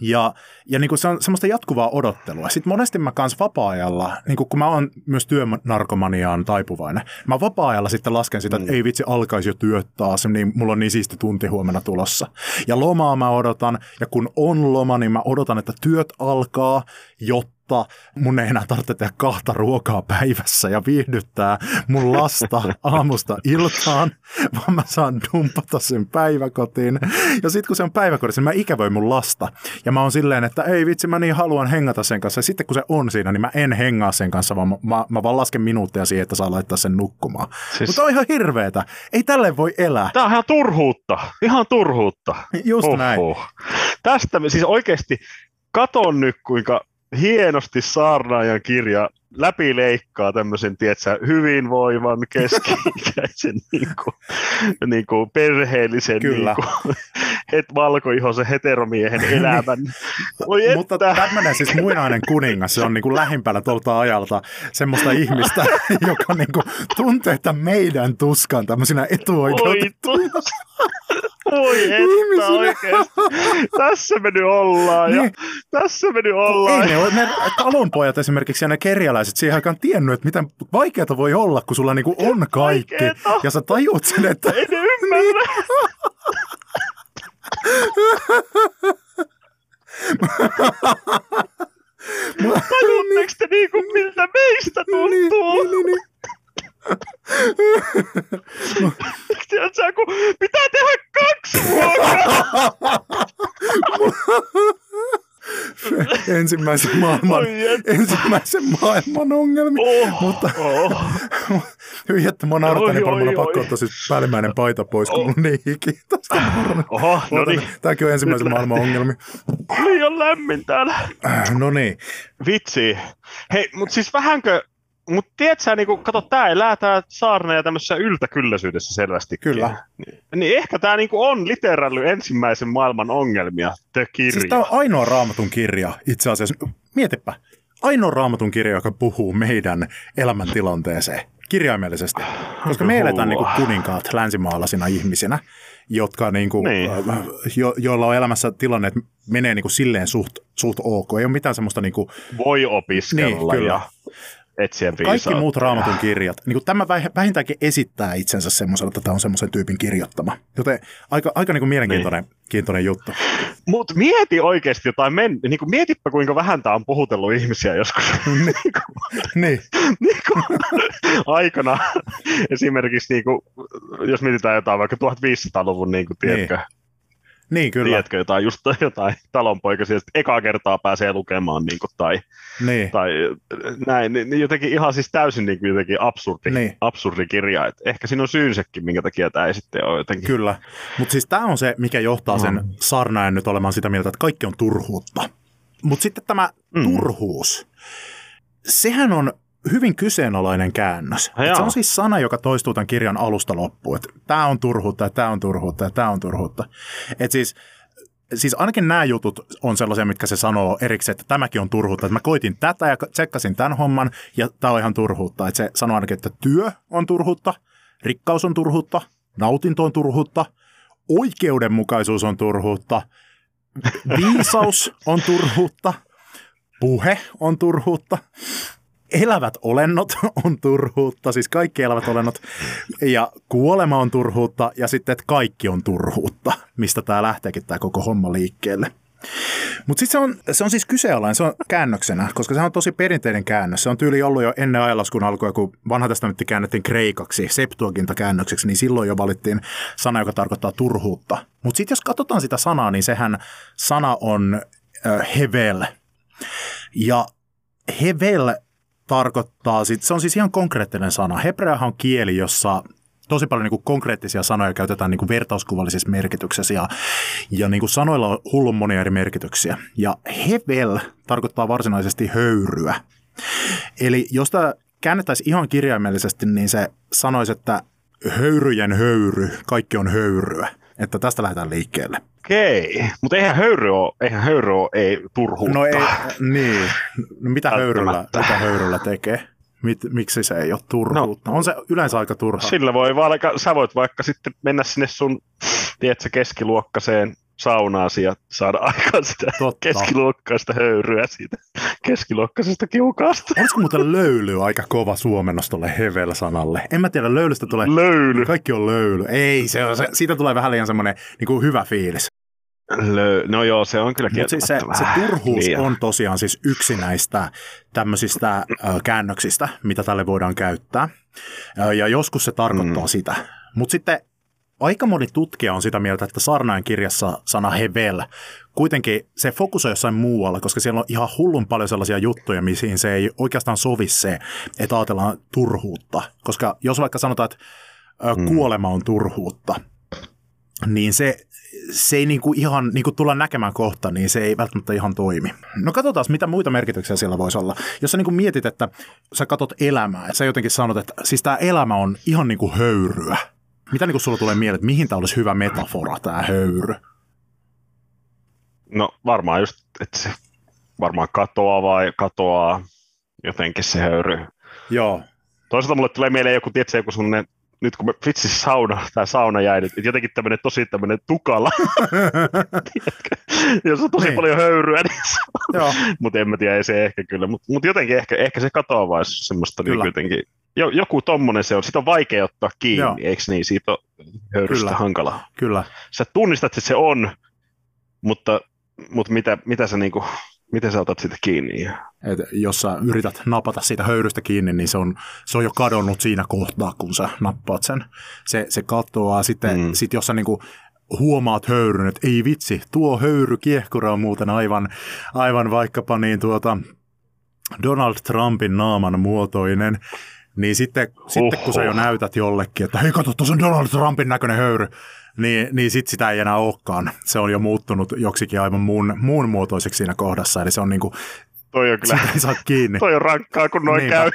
ja, ja niin kuin se on semmoista jatkuvaa odottelua. Sitten monesti mä kanssa vapaa-ajalla, niin kuin kun mä oon myös työnarkomaniaan taipuvainen, mä vapaa-ajalla sitten lasken sitä, että mm. ei vitsi alkaisi jo työt taas, niin mulla on niin siisti tunti huomenna tulossa. Ja lomaa mä odotan, ja kun on loma, niin mä odotan, että työt alkaa, jotta jotta mun ei enää tarvitse tehdä kahta ruokaa päivässä ja viihdyttää mun lasta aamusta iltaan, vaan mä saan dumpata sen päiväkotiin. Ja sitten kun se on päiväkodissa, niin mä ikävöin mun lasta. Ja mä oon silleen, että ei vitsi, mä niin haluan hengata sen kanssa. Ja sitten kun se on siinä, niin mä en hengaa sen kanssa, vaan mä, mä, mä vaan lasken minuutteja siihen, että saa laittaa sen nukkumaan. Siis... Mutta on ihan hirveetä. Ei tälle voi elää. Tää on ihan turhuutta. Ihan turhuutta. Just Oho. näin. Tästä siis oikeasti katon nyt, kuinka hienosti saarnaajan kirja läpileikkaa tämmöisen, tietsä, hyvinvoivan, keski-ikäisen niin kuin, niin kuin perheellisen Kyllä. Niin kuin, het, valkoihoisen heteromiehen elämän. Oi Mutta tämmöinen siis muinainen kuningas, se on niin kuin lähimpänä tuolta ajalta semmoista ihmistä, joka niin kuin tuntee että meidän tuskan tämmöisinä etuoikeutettuina. Voi että oikeesti. Tässä me nyt ollaan. Niin. Ja tässä me nyt ollaan. Ei ne, ole, ne talonpojat esimerkiksi ja ne kerjäläiset siihen aikaan tiennyt, että miten vaikeata voi olla, kun sulla niinku on kaikki. Vaikeeta. Ja sä tajuut sen, että... Ei ne ymmärrä. Tajutteko te niinku, miltä meistä tuntuu? Niin, niin, niin. Tiedätkö, kun pitää tehdä kaksi ruokaa. ensimmäisen maailman, ensimmäisen maailman ongelmia. Oh, mutta oh. hyvin, että mä nauratani niin paljon, pakko ottaa siis päällimmäinen paita pois, kun oh. mulla on niin hiki. Oho, no niin. Tämäkin on ensimmäisen maailman ongelmia. Liian lämmin täällä. No niin. Vitsi. Hei, mutta siis vähänkö mutta tiedätkö, niin kun, kato, tämä elää tämä ja tämmöisessä yltäkylläisyydessä selvästi. Kyllä. Niin, niin ehkä tämä niin on literaalli ensimmäisen maailman ongelmia, The Kirja. Siis tämä on ainoa raamatun kirja itse asiassa. Mietipä, ainoa raamatun kirja, joka puhuu meidän elämäntilanteeseen kirjaimellisesti. Koska me eletään niin kuninkaat länsimaalaisina ihmisinä, jotka niin kuin, niin. Jo, joilla on elämässä tilanne, että menee niin kuin silleen suht, suht ok. Ei ole mitään semmoista... Niin kuin, Voi opiskella niin, ja etsiä Kaikki muut raamatun kirjat, niin kuin tämä vähintäänkin esittää itsensä semmoisella, että tämä on semmoisen tyypin kirjoittama. Joten aika, aika niin kuin mielenkiintoinen niin. kiintoinen juttu. Mutta mieti oikeasti jotain, men, niin kuin mietipä kuinka vähän tämä on puhutellut ihmisiä joskus. niin. niin. niin kuin, aikana esimerkiksi, niin kuin, jos mietitään jotain vaikka 1500-luvun, niin kuin, tiedätkö, niin niin, kyllä. Tiedätkö, jotain, just jotain talonpoikasia, että ekaa kertaa pääsee lukemaan, niin kuin, tai, niin. tai näin, niin, niin jotenkin ihan siis täysin niin kuin, jotenkin absurdi, niin. absurdi kirja. Et ehkä siinä on syynsäkin, minkä takia tämä ei sitten ole jotenkin. Kyllä, mutta siis tämä on se, mikä johtaa sen mm. nyt olemaan sitä mieltä, että kaikki on turhuutta. Mutta sitten tämä mm. turhuus, sehän on hyvin kyseenalainen käännös. se on siis sana, joka toistuu tämän kirjan alusta loppuun. Tämä on turhuutta ja tämä on turhuutta ja tämä on turhuutta. Et siis, siis ainakin nämä jutut on sellaisia, mitkä se sanoo erikseen, että tämäkin on turhuutta. Että mä koitin tätä ja tsekkasin tämän homman ja tämä on ihan turhuutta. Että se sanoo ainakin, että työ on turhuutta, rikkaus on turhuutta, nautinto on turhuutta, oikeudenmukaisuus on turhuutta, viisaus on turhuutta, puhe on turhuutta, elävät olennot on turhuutta, siis kaikki elävät olennot, ja kuolema on turhuutta, ja sitten, että kaikki on turhuutta, mistä tämä lähteekin tämä koko homma liikkeelle. Mutta sitten se on, se on siis kyseenalainen, se on käännöksenä, koska se on tosi perinteinen käännös. Se on tyyli ollut jo ennen ajanlaskun alkua, kun vanha testamentti käännettiin kreikaksi, septuaginta käännökseksi, niin silloin jo valittiin sana, joka tarkoittaa turhuutta. Mutta sitten jos katsotaan sitä sanaa, niin sehän sana on äh, hevel. Ja hevel tarkoittaa, sit, se on siis ihan konkreettinen sana. Hebreahan on kieli, jossa tosi paljon niin konkreettisia sanoja käytetään niin kuin vertauskuvallisissa merkityksessä ja, ja niin sanoilla on hullun monia eri merkityksiä. Ja hevel tarkoittaa varsinaisesti höyryä. Eli jos tämä käännettäisiin ihan kirjaimellisesti, niin se sanoisi, että höyryjen höyry, kaikki on höyryä. Että tästä lähdetään liikkeelle. Okei, mutta eihän höyry ole, eihän höyry ole ei turhuutta. No ei, niin. No mitä höyryllä, mitä höyryllä tekee? Mit, miksi se ei ole turhuutta? No, on se yleensä aika turhaa. Sillä voi vaikka, sä voit vaikka sitten mennä sinne sun, tiedätkö, keskiluokkaiseen saunaasi ja saada aikaan sitä Totta. keskiluokkaista höyryä siitä keskiluokkaisesta kiukaasta. Olisiko muuten löyly aika kova suomennos tuolle hevel-sanalle? En mä tiedä, löylystä tulee... Löyly. Kaikki on löyly. Ei, se on, se, siitä tulee vähän liian semmoinen niin kuin hyvä fiilis. Lö- no joo, se on kyllä Mutta siis se, se turhuus liian. on tosiaan siis yksi näistä tämmöisistä äh, käännöksistä, mitä tälle voidaan käyttää. Äh, ja joskus se tarkoittaa mm. sitä. Mutta sitten aika moni tutkija on sitä mieltä, että Sarnain kirjassa sana hevel, kuitenkin se fokus on jossain muualla, koska siellä on ihan hullun paljon sellaisia juttuja, mihin se ei oikeastaan sovi se, että ajatellaan turhuutta. Koska jos vaikka sanotaan, että mm. kuolema on turhuutta, niin se, se ei niinku ihan, niin kuin tullaan näkemään kohta, niin se ei välttämättä ihan toimi. No katsotaan, mitä muita merkityksiä siellä voisi olla. Jos sä niinku mietit, että sä katot elämää, että sä jotenkin sanot, että siis tämä elämä on ihan niin kuin höyryä. Mitä niinku sulla tulee mieleen, että mihin tämä olisi hyvä metafora, tämä höyry? No varmaan just, että se varmaan katoaa vai katoaa jotenkin se höyry. Joo. Toisaalta mulle tulee mieleen joku, tiedätkö, joku sellainen nyt kun me vitsi sauna, tämä sauna jäi nyt, että jotenkin tämmöinen tosi tämmöinen tukala, jos on tosi niin. paljon höyryä, niin mutta en mä tiedä, ei se ehkä kyllä, mutta mut jotenkin ehkä, ehkä se katoavaisuus semmoista niin jotenkin, jo, joku tommonen se on, sitä on vaikea ottaa kiinni, Joo. eikö niin, siitä on höyrystä kyllä. hankalaa. Kyllä. Sä tunnistat, että se on, mutta, mutta mitä, mitä sä niinku, miten sä otat sitä kiinni? Et jos sä yrität napata siitä höyrystä kiinni, niin se on, se on jo kadonnut siinä kohtaa, kun sä nappaat sen. Se, se katoaa sitten, mm. sit jos sä niinku huomaat höyryn, että ei vitsi, tuo höyry kiehkura on muuten aivan, aivan vaikkapa niin tuota Donald Trumpin naaman muotoinen, niin sitten, sitten kun sä jo näytät jollekin, että hei katso, tuossa on Donald Trumpin näköinen höyry, niin, niin sit sitä ei enää olekaan. Se on jo muuttunut joksikin aivan muun, muun muotoiseksi siinä kohdassa, eli se on niinku, toi on kyllä, sitä ei saa kiinni. toi on rankkaa, kun noin Niinpä. käy.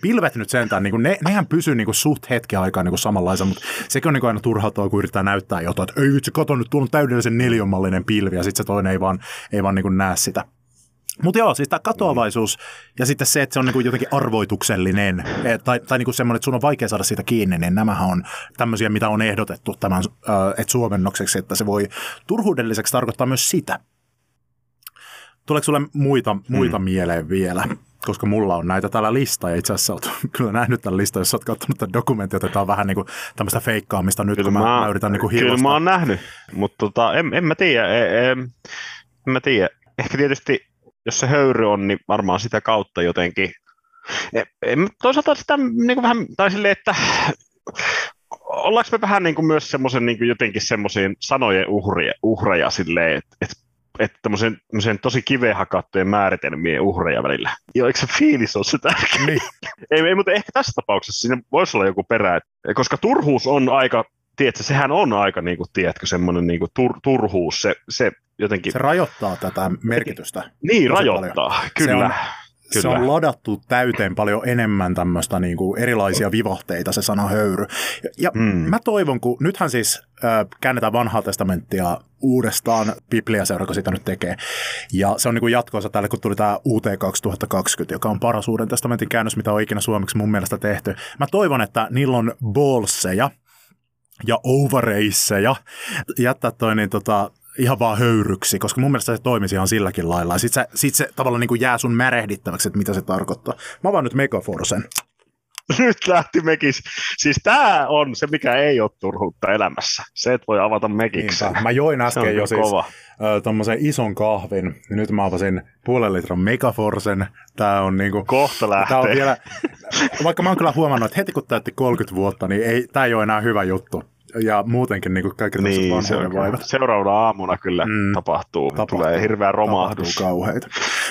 Pilvet nyt sentään, niin ne, nehän pysyy niin kuin suht hetken aikaa niin samanlaisen, mutta sekin on niin kuin aina turhauttavaa, kun yrittää näyttää jotain, että ei vitsi, kato nyt, tuolla on täydellisen neljönmallinen pilvi, ja sitten se toinen ei vaan, ei vaan niin kuin näe sitä. Mutta joo, siis tämä katoavaisuus ja sitten se, että se on niinku jotenkin arvoituksellinen tai, tai niinku semmoinen, että sun on vaikea saada siitä kiinni, niin nämähän on tämmöisiä, mitä on ehdotettu tämän, että suomennokseksi, että se voi turhuudelliseksi tarkoittaa myös sitä. Tuleeko sulle muita, muita hmm. mieleen vielä? Koska mulla on näitä täällä lista, ja itse asiassa olet kyllä nähnyt tämän listan, jos olet katsonut tämän dokumentin, otetaan vähän niin kuin tämmöistä feikkaamista nyt, kyllä kun mä, mä yritän niin kuin Kyllä mä oon nähnyt, mutta tota, en, en mä tiedä, en, en mä tiedä. Ehkä tietysti jos se höyry on, niin varmaan sitä kautta jotenkin. En, toisaalta sitä niin kuin vähän, tai silleen, että ollaanko me vähän niin kuin myös semmoisen niin kuin jotenkin semmoisiin sanojen uhreja, uhreja silleen, että, että että tämmöisen, tosi kiveen hakattujen määritelmien uhreja välillä. Joo, eikö se fiilis ole se tärkeä? Niin. ei, ei, mutta ehkä tässä tapauksessa siinä voisi olla joku perä, koska turhuus on aika, tiedätkö, sehän on aika, niin kuin, tiedätkö, semmoinen niin kuin tur, turhuus, se, se jotenkin... Se rajoittaa tätä merkitystä. Niin, rajoittaa, paljon. kyllä. Se on, Kyllä. Se on ladattu täyteen paljon enemmän tämmöistä niin kuin erilaisia vivahteita, se sana höyry. Ja mm. mä toivon, kun nythän siis äh, käännetään vanhaa testamenttia uudestaan, Biblia-seura, sitä nyt tekee. Ja se on niin kuin jatkoosa tälle, kun tuli tämä UT 2020, joka on paras uuden testamentin käännös, mitä on ikinä suomeksi mun mielestä tehty. Mä toivon, että niillä on ballseja ja overreisseja jättää toi niin tota, ihan vaan höyryksi, koska mun mielestä se toimisi ihan silläkin lailla. Sitten se, sit se tavallaan niin kuin jää sun märehdittäväksi, että mitä se tarkoittaa. Mä vaan nyt Megaforsen. Nyt lähti mekis. Siis tämä on se, mikä ei ole turhuutta elämässä. Se, että voi avata mekiksi. Mä join äsken jo siis tuommoisen ison kahvin. Nyt mä avasin puolen litran Megaforsen. Tää on niinku... Kohta lähtee. Tää on vielä, vaikka mä oon kyllä huomannut, että heti kun täytti 30 vuotta, niin ei, tää ei ole enää hyvä juttu ja muutenkin niin kaikki niin, se on, vaivat. Seuraavana aamuna kyllä mm, tapahtuu. tapahtuu. Tulee hirveä romahdus. Tapahtuu kauheita.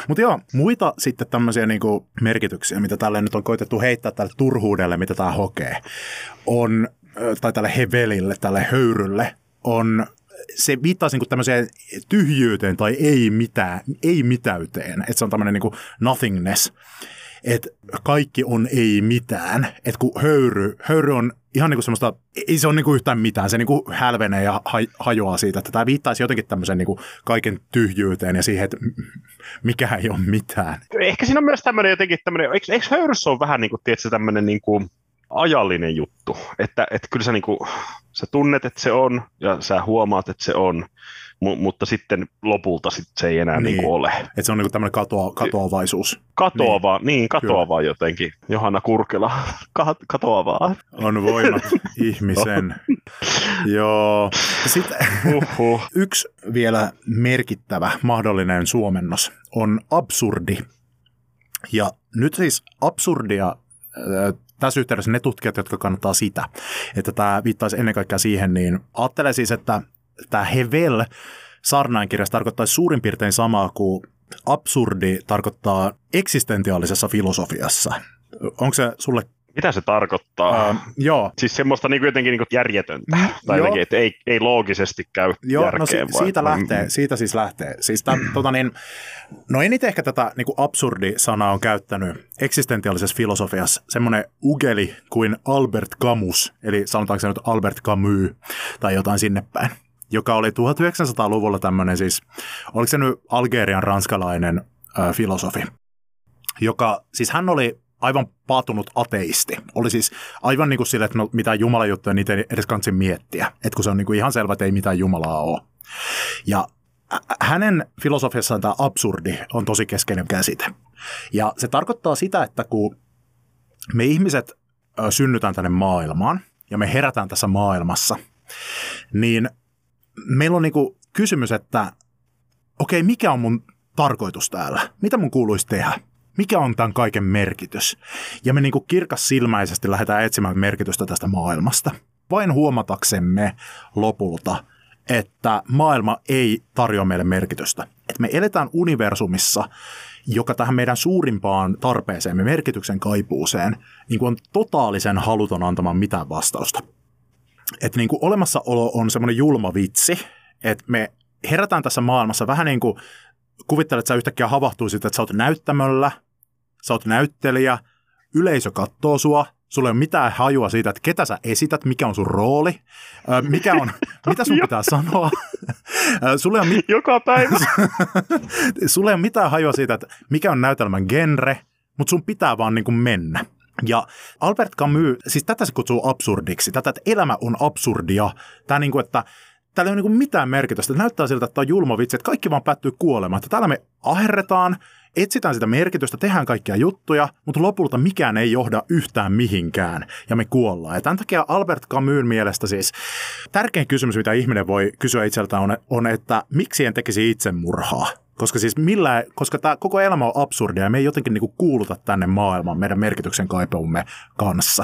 Mutta joo, muita sitten tämmöisiä niin kuin merkityksiä, mitä tälle nyt on koitettu heittää tälle turhuudelle, mitä tämä hokee, on, tai tälle hevelille, tälle höyrylle, on se viittaa niin tämmöiseen tyhjyyteen tai ei mitään, ei mitäyteen, että se on tämmöinen niin nothingness, että kaikki on ei mitään, että kun höyry, höyry on ihan niin kuin semmoista, ei se ole niin kuin yhtään mitään, se niin kuin hälvenee ja hajoaa siitä, että tämä viittaisi jotenkin tämmöisen niin kuin kaiken tyhjyyteen ja siihen, että mikä ei ole mitään. Ehkä siinä on myös tämmöinen jotenkin tämmöinen, eikö, eikö höyryssä ole vähän niin kuin, tiedätkö, tämmöinen niin kuin ajallinen juttu, että, että kyllä sä, niin kuin, sä tunnet, että se on ja sä huomaat, että se on, mu- mutta sitten lopulta sit se ei enää niin. Niin. Niin ole. Että se on niinku tämmöinen katoa, katoavaisuus. Katoavaa, niin, niin katoavaa jotenkin. Johanna Kurkela, Ka- katoavaa. On voimat ihmisen. Joo. Sitten Uhuh. yksi vielä merkittävä mahdollinen suomennos on absurdi. Ja nyt siis absurdia äh, tässä yhteydessä ne tutkijat, jotka kannattaa sitä, että tämä viittaisi ennen kaikkea siihen, niin ajattelee siis, että tämä Hevel Sarnainkirjassa tarkoittaisi suurin piirtein samaa kuin absurdi tarkoittaa eksistentiaalisessa filosofiassa. Onko se sulle... Mitä se tarkoittaa? Äh, joo, Siis semmoista niin jotenkin niin järjetöntä. Tai jotenkin, että ei, ei loogisesti käy Joo, järkeen. no si- vai- siitä vai- lähtee, siitä siis lähtee. Siis tämän, tota niin, no eniten ehkä tätä niin kuin absurdi-sanaa on käyttänyt eksistentiaalisessa filosofiassa semmoinen ugeli kuin Albert Camus, eli sanotaanko se nyt Albert Camus tai jotain sinne päin, joka oli 1900-luvulla tämmöinen siis, oliko se nyt Algerian ranskalainen ö, filosofi, joka, siis hän oli aivan paatunut ateisti. Oli siis aivan niin kuin sille, että no, mitään jumalajuttuja niitä ei edes kansi miettiä. Että kun se on niin kuin ihan selvä, että ei mitään jumalaa ole. Ja hänen filosofiassaan tämä absurdi on tosi keskeinen käsite. Ja se tarkoittaa sitä, että kun me ihmiset synnytään tänne maailmaan ja me herätään tässä maailmassa, niin meillä on niinku kysymys, että okei, mikä on mun tarkoitus täällä? Mitä mun kuuluisi tehdä? Mikä on tämän kaiken merkitys? Ja me niinku kirkassilmäisesti lähdetään etsimään merkitystä tästä maailmasta. Vain huomataksemme lopulta, että maailma ei tarjoa meille merkitystä. Että me eletään universumissa, joka tähän meidän suurimpaan tarpeeseemme, merkityksen kaipuuseen, niin kuin on totaalisen haluton antamaan mitään vastausta. Että niin kuin olemassaolo on semmoinen julma vitsi, että me herätään tässä maailmassa vähän niin kuin kuvittelet, että sä yhtäkkiä havahtuisit, että sä oot näyttämöllä, sä oot näyttelijä, yleisö katsoo sua, sulla ei ole mitään hajua siitä, että ketä sä esität, mikä on sun rooli, mikä on, mitä sun pitää sanoa. Sulla ei ole mit- Joka päivä. sulla ei ole mitään hajua siitä, että mikä on näytelmän genre, mutta sun pitää vaan niin kuin mennä. Ja Albert Camus, siis tätä se kutsuu absurdiksi, tätä, että elämä on absurdia. Tämä niin kuin, että täällä ei ole niin mitään merkitystä. Näyttää siltä, että tämä on julma vitsi, että kaikki vaan päättyy kuolemaan. Että täällä me aherretaan, etsitään sitä merkitystä, tehdään kaikkia juttuja, mutta lopulta mikään ei johda yhtään mihinkään ja me kuollaan. Ja tämän takia Albert Camus mielestä siis tärkein kysymys, mitä ihminen voi kysyä itseltään on, on että miksi en tekisi itsemurhaa? Koska siis millään, koska tämä koko elämä on absurdia ja me ei jotenkin niinku kuuluta tänne maailmaan meidän merkityksen kaipeumme kanssa.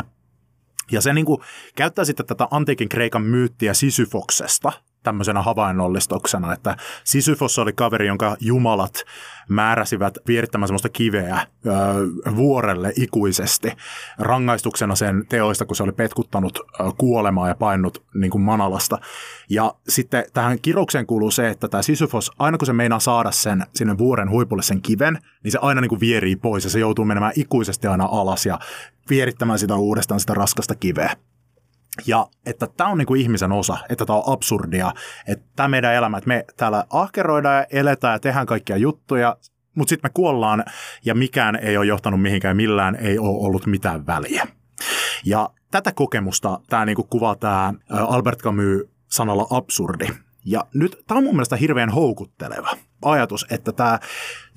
Ja se niin kuin, käyttää sitten tätä antiikin Kreikan myyttiä Sisyfoksesta tämmöisenä havainnollistuksena, että Sisyfos oli kaveri, jonka jumalat määräsivät vierittämään semmoista kiveä ö, vuorelle ikuisesti rangaistuksena sen teoista, kun se oli petkuttanut ö, kuolemaa ja painut niin kuin manalasta. Ja sitten tähän kiroukseen kuuluu se, että tämä Sisyfos, aina kun se meinaa saada sen sinne vuoren huipulle sen kiven, niin se aina niin kuin vierii pois ja se joutuu menemään ikuisesti aina alas ja vierittämään sitä uudestaan sitä raskasta kiveä. Ja että tämä on niinku ihmisen osa, että tämä on absurdia, että tämä meidän elämä, että me täällä ahkeroidaan ja eletään ja tehdään kaikkia juttuja, mutta sitten me kuollaan ja mikään ei ole johtanut mihinkään, millään ei ole ollut mitään väliä. Ja tätä kokemusta tämä niinku kuvaa tämä Albert Camus sanalla absurdi. Ja nyt tämä on mun mielestä hirveän houkutteleva ajatus, että tämä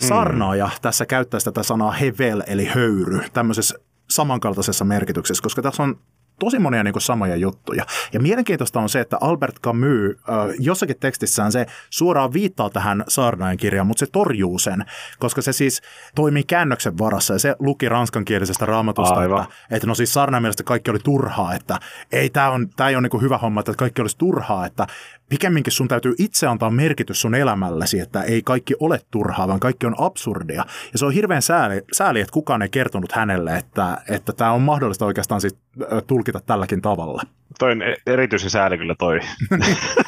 sarnaaja tässä käyttäisi tätä sanaa hevel, eli höyry, tämmöisessä samankaltaisessa merkityksessä, koska tässä on tosi monia niin kuin samoja juttuja. Ja mielenkiintoista on se, että Albert Camus äh, jossakin tekstissään se suoraan viittaa tähän Saarnain kirjaan, mutta se torjuu sen, koska se siis toimii käännöksen varassa ja se luki ranskankielisestä raamatusta, Aivan. että, että no siis Saarnain mielestä kaikki oli turhaa, että ei tämä ei ole niin kuin hyvä homma, että kaikki olisi turhaa, että pikemminkin sun täytyy itse antaa merkitys sun elämällesi, että ei kaikki ole turhaa, vaan kaikki on absurdia. Ja se on hirveän sääli, sääli että kukaan ei kertonut hänelle, että, että tämä on mahdollista oikeastaan ö, tulkita tälläkin tavalla. toi on e- erityisen sääli kyllä toi.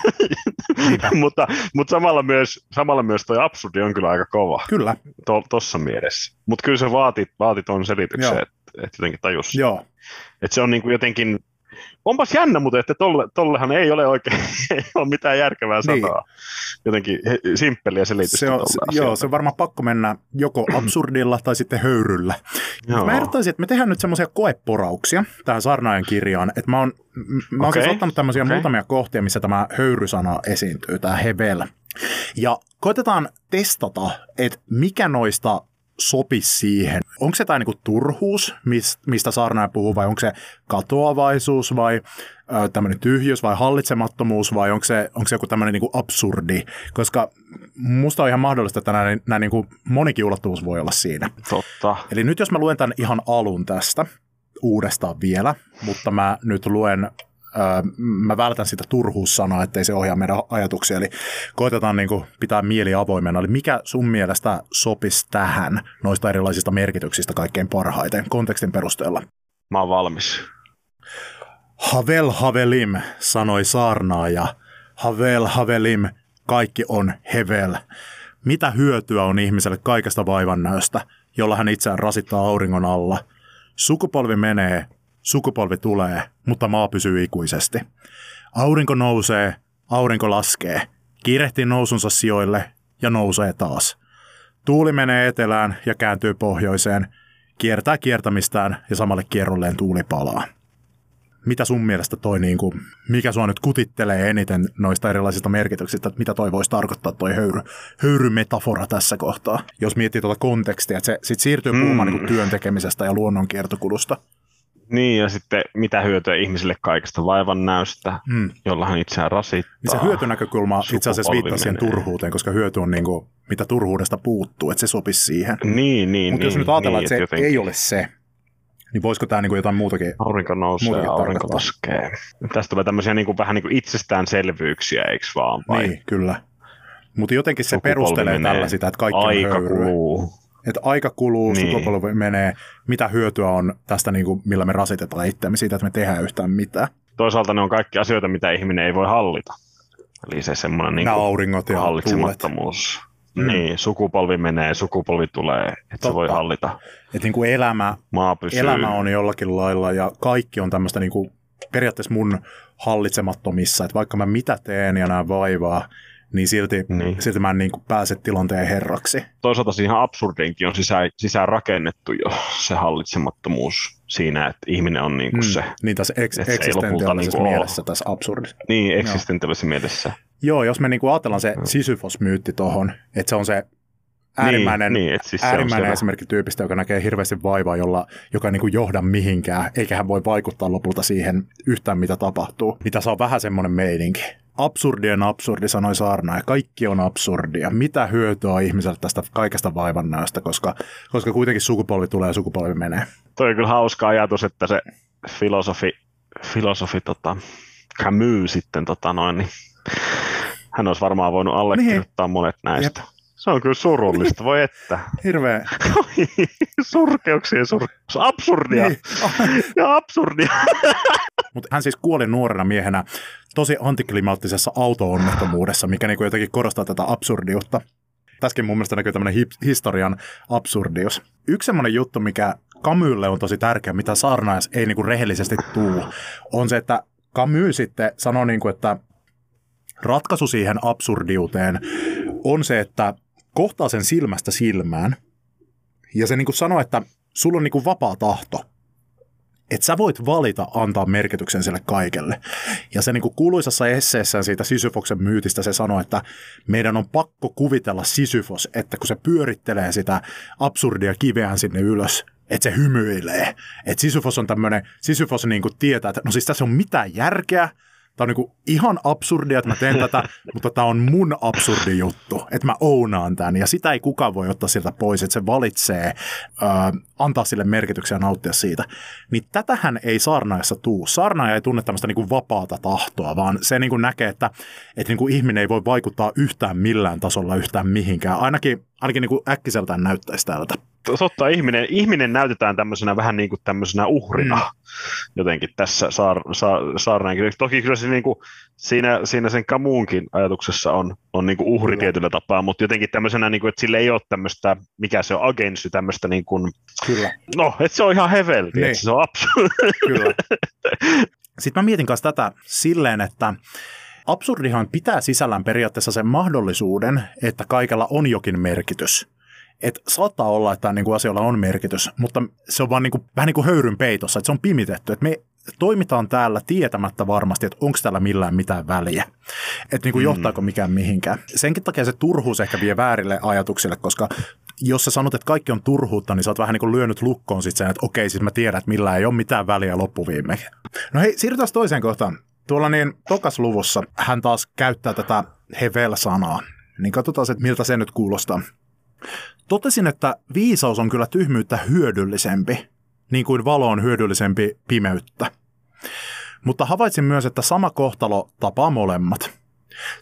mutta, mutta samalla, myös, samalla myös toi absurdi on kyllä aika kova Kyllä, tuossa mielessä. Mutta kyllä se vaati, vaati tuon selityksen, että et jotenkin tajus. joo. Että se on niinku jotenkin, onpas jännä, mutta että tolle, tollehan ei ole oikein ei ole mitään järkevää niin. sanoa. Jotenkin simppeliä selitystä. Se on, se, joo, se on varmaan pakko mennä joko absurdilla tai sitten höyryllä. Joo. Mä ehdottaisin, että me tehdään nyt semmoisia koeporauksia tähän Sarnaajan kirjaan. Että mä oon, mä oon okay. siis ottanut tämmöisiä okay. muutamia kohtia, missä tämä höyrysana esiintyy, tämä hevel. Ja koitetaan testata, että mikä noista sopisi siihen. Onko se tämä niinku turhuus, mistä Saarnaja puhuu, vai onko se katoavaisuus, vai tämmöinen tyhjyys, vai hallitsemattomuus, vai onko se, onko se joku tämmöinen niinku absurdi? Koska musta on ihan mahdollista, että nämä, nämä niinku monikin ulottuvuus voi olla siinä. Totta. Eli nyt jos mä luen tämän ihan alun tästä, uudestaan vielä, mutta mä nyt luen mä vältän sitä turhuussanaa, ettei se ohjaa meidän ajatuksia. Eli koitetaan niin kuin pitää mieli avoimena. Eli mikä sun mielestä sopisi tähän noista erilaisista merkityksistä kaikkein parhaiten kontekstin perusteella? Mä oon valmis. Havel havelim, sanoi saarnaaja. Havel havelim, kaikki on hevel. Mitä hyötyä on ihmiselle kaikesta vaivannäöstä, jolla hän itseään rasittaa auringon alla? Sukupolvi menee, Sukupolvi tulee, mutta maa pysyy ikuisesti. Aurinko nousee, aurinko laskee, kiirehtii nousunsa sijoille ja nousee taas. Tuuli menee etelään ja kääntyy pohjoiseen, kiertää kiertämistään ja samalle kierrolleen tuuli palaa. Mitä sun mielestä toi, niin kuin, mikä sua nyt kutittelee eniten noista erilaisista merkityksistä, että mitä toi voisi tarkoittaa toi höyry, höyrymetafora tässä kohtaa, jos miettii tuota kontekstia, että se sit siirtyy puhumaan mm. niin työn tekemisestä ja luonnon kiertokulusta. Niin, ja sitten mitä hyötyä ihmisille kaikesta vaivan näystä, mm. jolla hän itseään rasittaa. Niin se hyötynäkökulma itse asiassa viittaa siihen turhuuteen, koska hyöty on niin kuin, mitä turhuudesta puuttuu, että se sopisi siihen. Niin, niin. Mutta niin, jos nyt ajatellaan, niin, että se jotenkin... ei ole se, niin voisiko tämä niin jotain muutakin Aurinko nousee muutakin aurinko laskee. Tästä tulee tämmöisiä niin kuin, vähän niin kuin itsestäänselvyyksiä, eikö vaan? Vai? Niin, kyllä. Mutta jotenkin se perustelee tällä sitä, että kaikki Aika on höyryä. kuluu että aika kuluu, niin. sukupolvi menee, mitä hyötyä on tästä, niin kuin, millä me rasitetaan itseämme siitä, että me tehdään yhtään mitään. Toisaalta ne on kaikki asioita, mitä ihminen ei voi hallita. Eli se semmoinen niin kuin auringot ja hallitsemattomuus. Mm. Niin, sukupolvi menee, sukupolvi tulee, että se voi hallita. Että niin kuin elämä, Maa pysyy. elämä on jollakin lailla ja kaikki on tämmöistä niin kuin periaatteessa mun hallitsemattomissa, että vaikka mä mitä teen ja näen vaivaa, niin silti, niin. silti mä en niin kuin pääse tilanteen herraksi. Toisaalta siihen absurdiinkin on sisään, sisään rakennettu jo se hallitsemattomuus siinä, että ihminen on niin kuin mm. se. Niin tässä eks- eksistentiaalisessa niin mielessä tässä absurdissa. Niin, eksistentiaalisessa mielessä. Joo, jos me niin kuin ajatellaan se Sisyfos-myytti tuohon, että se on se äärimmäinen, niin, niin, siis äärimmäinen esimerkki tyypistä, joka näkee hirveästi vaivaa, jolla, joka ei niin kuin johda mihinkään, eikä hän voi vaikuttaa lopulta siihen yhtään, mitä tapahtuu. Mitä saa vähän semmoinen meininki absurdien absurdi, sanoi Saarna, ja kaikki on absurdia. Mitä hyötyä on ihmiselle tästä kaikesta vaivannäöstä, koska, koska kuitenkin sukupolvi tulee ja sukupolvi menee. Toi on kyllä hauska ajatus, että se filosofi, filosofi tota, Camus sitten, tota noin, niin hän olisi varmaan voinut allekirjoittaa niin. monet näistä. Jep. Se on kyllä surullista, voi että. Hirveä. Surkeuksia, surkeuksia. Absurdia. Niin. ja absurdia. Mutta hän siis kuoli nuorena miehenä tosi antiklimaattisessa auto-onnettomuudessa, mikä niinku jotenkin korostaa tätä absurdiutta. Tässäkin mun mielestä näkyy tämmöinen historian absurdius. Yksi semmoinen juttu, mikä Kamylle on tosi tärkeä, mitä Saarnaas ei niinku rehellisesti tuu, on se, että Camus sitten sanoo, niinku, että ratkaisu siihen absurdiuteen on se, että kohtaa sen silmästä silmään ja se niinku sanoo, että sulla on niinku vapaa tahto – että sä voit valita antaa merkityksen sille kaikelle. Ja se niin kuin kuuluisassa esseessään siitä Sisyfoksen myytistä se sanoi, että meidän on pakko kuvitella Sisyfos, että kun se pyörittelee sitä absurdia kiveään sinne ylös, että se hymyilee. Että Sisyfos on tämmöinen, Sisyfos niin kuin tietää, että no siis tässä on mitään järkeä, Tämä on niin ihan absurdia, että mä teen tätä, mutta tämä on mun absurdi juttu, että mä ounaan tämän. Ja sitä ei kukaan voi ottaa siltä pois, että se valitsee ö, antaa sille merkityksen ja nauttia siitä. Niin tätähän ei saarnaajassa tuu. Saarnaaja ei tunne tämmöistä niin vapaata tahtoa, vaan se niin näkee, että, että niin ihminen ei voi vaikuttaa yhtään millään tasolla yhtään mihinkään. Ainakin, ainakin niin äkkiseltään näyttäisi tältä totta, ihminen, ihminen näytetään tämmöisenä vähän niin kuin tämmöisenä uhrina mm. jotenkin tässä saar, saar, saarnaan. Toki kyllä se niin kuin, siinä, siinä sen kamuunkin ajatuksessa on, on niin kuin uhri kyllä. tietyllä tapaa, mutta jotenkin tämmöisenä, niin kuin, että sille ei ole tämmöistä, mikä se on, agensy, tämmöistä niin kuin, kyllä. no, että se on ihan hevelti, niin. että se on absurdi. Kyllä. Sitten mä mietin kanssa tätä silleen, että absurdihan pitää sisällään periaatteessa sen mahdollisuuden, että kaikella on jokin merkitys. Että saattaa olla, että niin kuin asioilla on merkitys, mutta se on vaan niin kuin, vähän niin kuin höyryn peitossa, että se on pimitetty. Että me toimitaan täällä tietämättä varmasti, että onko täällä millään mitään väliä. Että niin kuin mm. johtaako mikään mihinkään. Senkin takia se turhuus ehkä vie väärille ajatuksille, koska jos sä sanot, että kaikki on turhuutta, niin sä oot vähän niin kuin lyönyt lukkoon sit sen, että okei, siis mä tiedän, että millään ei ole mitään väliä loppuviimein. No hei, siirrytään toiseen kohtaan. Tuolla niin tokas luvussa hän taas käyttää tätä hevel-sanaa. Niin katsotaan, että miltä se nyt kuulostaa. Totesin, että viisaus on kyllä tyhmyyttä hyödyllisempi, niin kuin valo on hyödyllisempi pimeyttä. Mutta havaitsin myös, että sama kohtalo tapaa molemmat.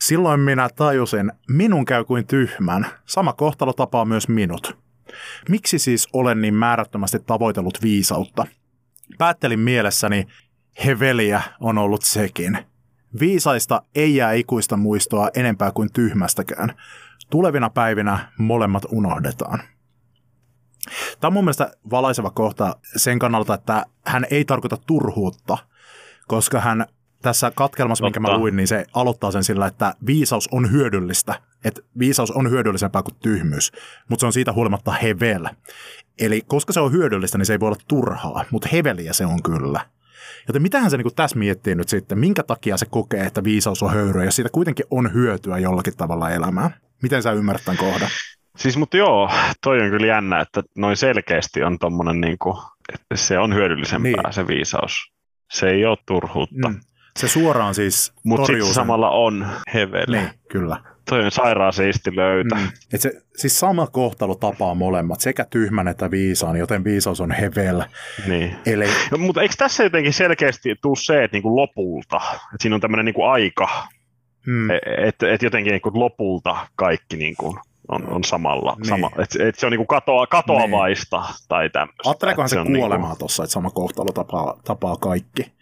Silloin minä tajusin, minun käy kuin tyhmän. Sama kohtalo tapaa myös minut. Miksi siis olen niin määrättömästi tavoitellut viisautta? Päättelin mielessäni, heveliä on ollut sekin. Viisaista ei jää ikuista muistoa enempää kuin tyhmästäkään. Tulevina päivinä molemmat unohdetaan. Tämä on mun mielestä valaiseva kohta sen kannalta, että hän ei tarkoita turhuutta, koska hän tässä katkelmassa, Totta. minkä mä luin, niin se aloittaa sen sillä, että viisaus on hyödyllistä. Että viisaus on hyödyllisempää kuin tyhmyys, mutta se on siitä huolimatta hevel. Eli koska se on hyödyllistä, niin se ei voi olla turhaa, mutta heveliä se on kyllä. Joten mitähän se niin tässä miettii nyt sitten, minkä takia se kokee, että viisaus on höyryä, ja siitä kuitenkin on hyötyä jollakin tavalla elämään. Miten sä ymmärrät tämän kohdan? Siis, mutta joo, toi on kyllä jännä, että noin selkeästi on tommonen niin kuin, että se on hyödyllisempää niin. se viisaus. Se ei ole turhuutta. Mm. Se suoraan siis Mutta sitten samalla on heveli. Niin, kyllä. Toi on sairaan siisti löytä. Mm. Et se, siis sama kohtalo tapaa molemmat, sekä tyhmän että viisaan, joten viisaus on hevel. Niin. Eli... No, mutta eikö tässä jotenkin selkeästi tule se, että niinku lopulta, että siinä on tämmöinen niinku aika, hmm. että et jotenkin niinku lopulta kaikki niinku on, on samalla. Niin. Sama, että et se on niinku katoa, katoavaista niin. tai tämmöistä. Ajattelekohan se, se kuolemaa niinku... tuossa, että sama kohtalo tapaa, tapaa kaikki.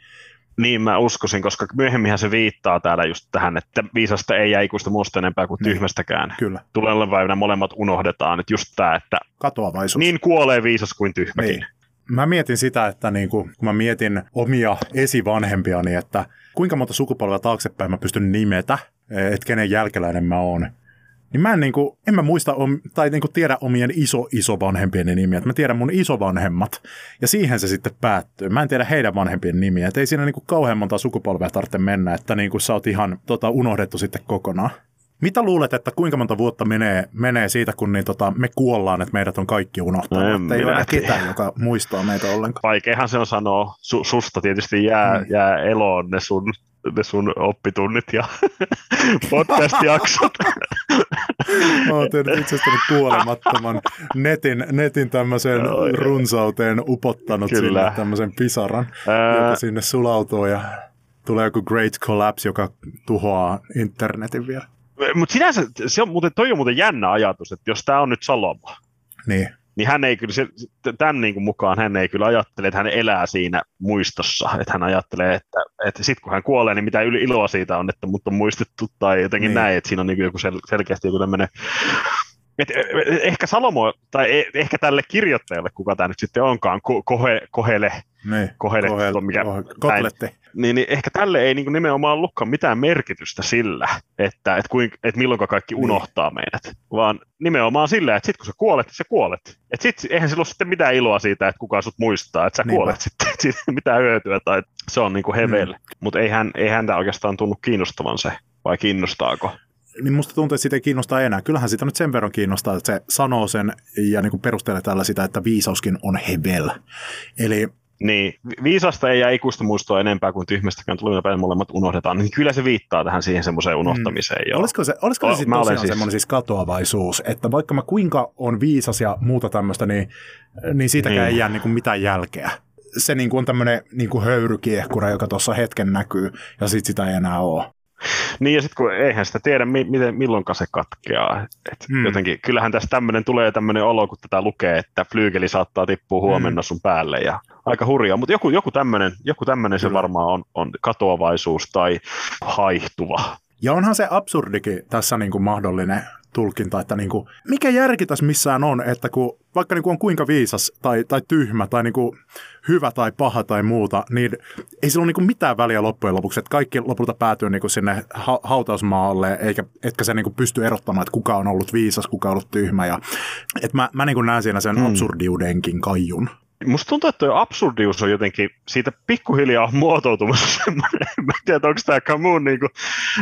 Niin mä uskoisin, koska myöhemminhän se viittaa täällä just tähän, että viisasta ei jää ikuista muusta enempää kuin niin. tyhmästäkään. Kyllä. Tulee päivänä molemmat unohdetaan, että just tämä, että Katoavaisuus. niin kuolee viisas kuin tyhmäkin. Niin. Mä mietin sitä, että niin kuin, kun mä mietin omia esivanhempiani, että kuinka monta sukupolvea taaksepäin mä pystyn nimetä, että kenen jälkeläinen mä oon niin mä en, niin kuin, en mä muista tai niin kuin tiedä omien iso-isovanhempien nimiä. Mä tiedän mun isovanhemmat ja siihen se sitten päättyy. Mä en tiedä heidän vanhempien nimiä. Et ei siinä niin kuin kauhean monta sukupolvea tarvitse mennä, että niin kuin sä oot ihan tota, unohdettu sitten kokonaan. Mitä luulet, että kuinka monta vuotta menee, menee siitä, kun niin, tota, me kuollaan, että meidät on kaikki unohtanut? No, ei ole ketään, joka muistaa meitä ollenkaan. Vaikeahan se on sanoa. Su- susta tietysti jää, mm. jää eloon ne sun ne sun oppitunnit ja podcast-jaksot. Mä oon tehnyt itsestäni kuolemattoman netin, netin tämmöiseen no, runsauteen upottanut Kyllä. sinne tämmöisen pisaran, Ää... joka sinne sulautuu ja tulee joku great collapse, joka tuhoaa internetin vielä. Mutta sinänsä, se on muuten, toi on muuten jännä ajatus, että jos tämä on nyt Salomo, niin niin hän ei kyllä, se, tämän niin kuin mukaan hän ei kyllä ajattele, että hän elää siinä muistossa, että hän ajattelee, että, että sitten kun hän kuolee, niin mitä iloa siitä on, että mut on muistettu tai jotenkin niin. näin, että siinä on niin joku sel, selkeästi joku tämmöinen et, ehkä Salomo, tai e, ehkä tälle kirjoittajalle, kuka tämä nyt sitten onkaan, ko, kohe, kohele, niin, kohele, kohele, mikä, kotletti. Niin, niin, ehkä tälle ei niin nimenomaan ollutkaan mitään merkitystä sillä, että, että, kuinka, että milloin kaikki niin. unohtaa meidät, vaan nimenomaan sillä, että sitten kun sä kuolet, sä kuolet. Että sit, eihän sillä ole sitten mitään iloa siitä, että kuka sut muistaa, että sä niin kuolet sitten, siitä mitään hyötyä, tai se on niin kuin hevel. Mm. Mutta ei, hän, ei häntä oikeastaan tunnu kiinnostavan se, vai kiinnostaako? niin musta tuntuu, että sitä ei kiinnosta enää. Kyllähän sitä nyt sen verran kiinnostaa, että se sanoo sen ja niin kuin perustelee tällä sitä, että viisauskin on hevel. Eli niin, viisasta ei jää ikuista muistoa enempää kuin tyhmästäkään tulevina päin molemmat unohdetaan, niin kyllä se viittaa tähän siihen semmoiseen unohtamiseen. Mm. Olisiko se, olisiko se sitten tosiaan siis... semmoinen siis katoavaisuus, että vaikka mä kuinka on viisas ja muuta tämmöistä, niin, niin siitäkään niin. ei jää niin kuin mitään jälkeä. Se niin kuin on tämmöinen niin kuin höyrykiehkura, joka tuossa hetken näkyy, ja sitten sitä ei enää ole. Niin ja sitten kun eihän sitä tiedä, miten, milloin se katkeaa. Et hmm. jotenkin, kyllähän tässä tämmöinen tulee tämmöinen olo, kun tätä lukee, että flyygeli saattaa tippua hmm. huomenna sun päälle ja aika hurjaa. Mutta joku, joku tämmöinen joku tämmönen se varmaan on, on katoavaisuus tai haihtuva. Ja onhan se absurdikin tässä niin kuin mahdollinen tulkinta, että niin kuin, mikä järki tässä missään on, että kun vaikka niin kuin on kuinka viisas tai, tai tyhmä tai niin kuin hyvä tai paha tai muuta, niin ei sillä ole niin kuin mitään väliä loppujen lopuksi, että kaikki lopulta päätyy niin kuin sinne ha- hautausmaalle, eikä, etkä se niin kuin pysty erottamaan, että kuka on ollut viisas, kuka on ollut tyhmä. Ja, että mä, mä niin kuin näen siinä sen hmm. absurdiudenkin kaijun. Musta tuntuu, että tuo absurdius on jotenkin, siitä pikkuhiljaa muotoutumassa semmoinen, mä en tiedä, onko tämä Camus niin kuin,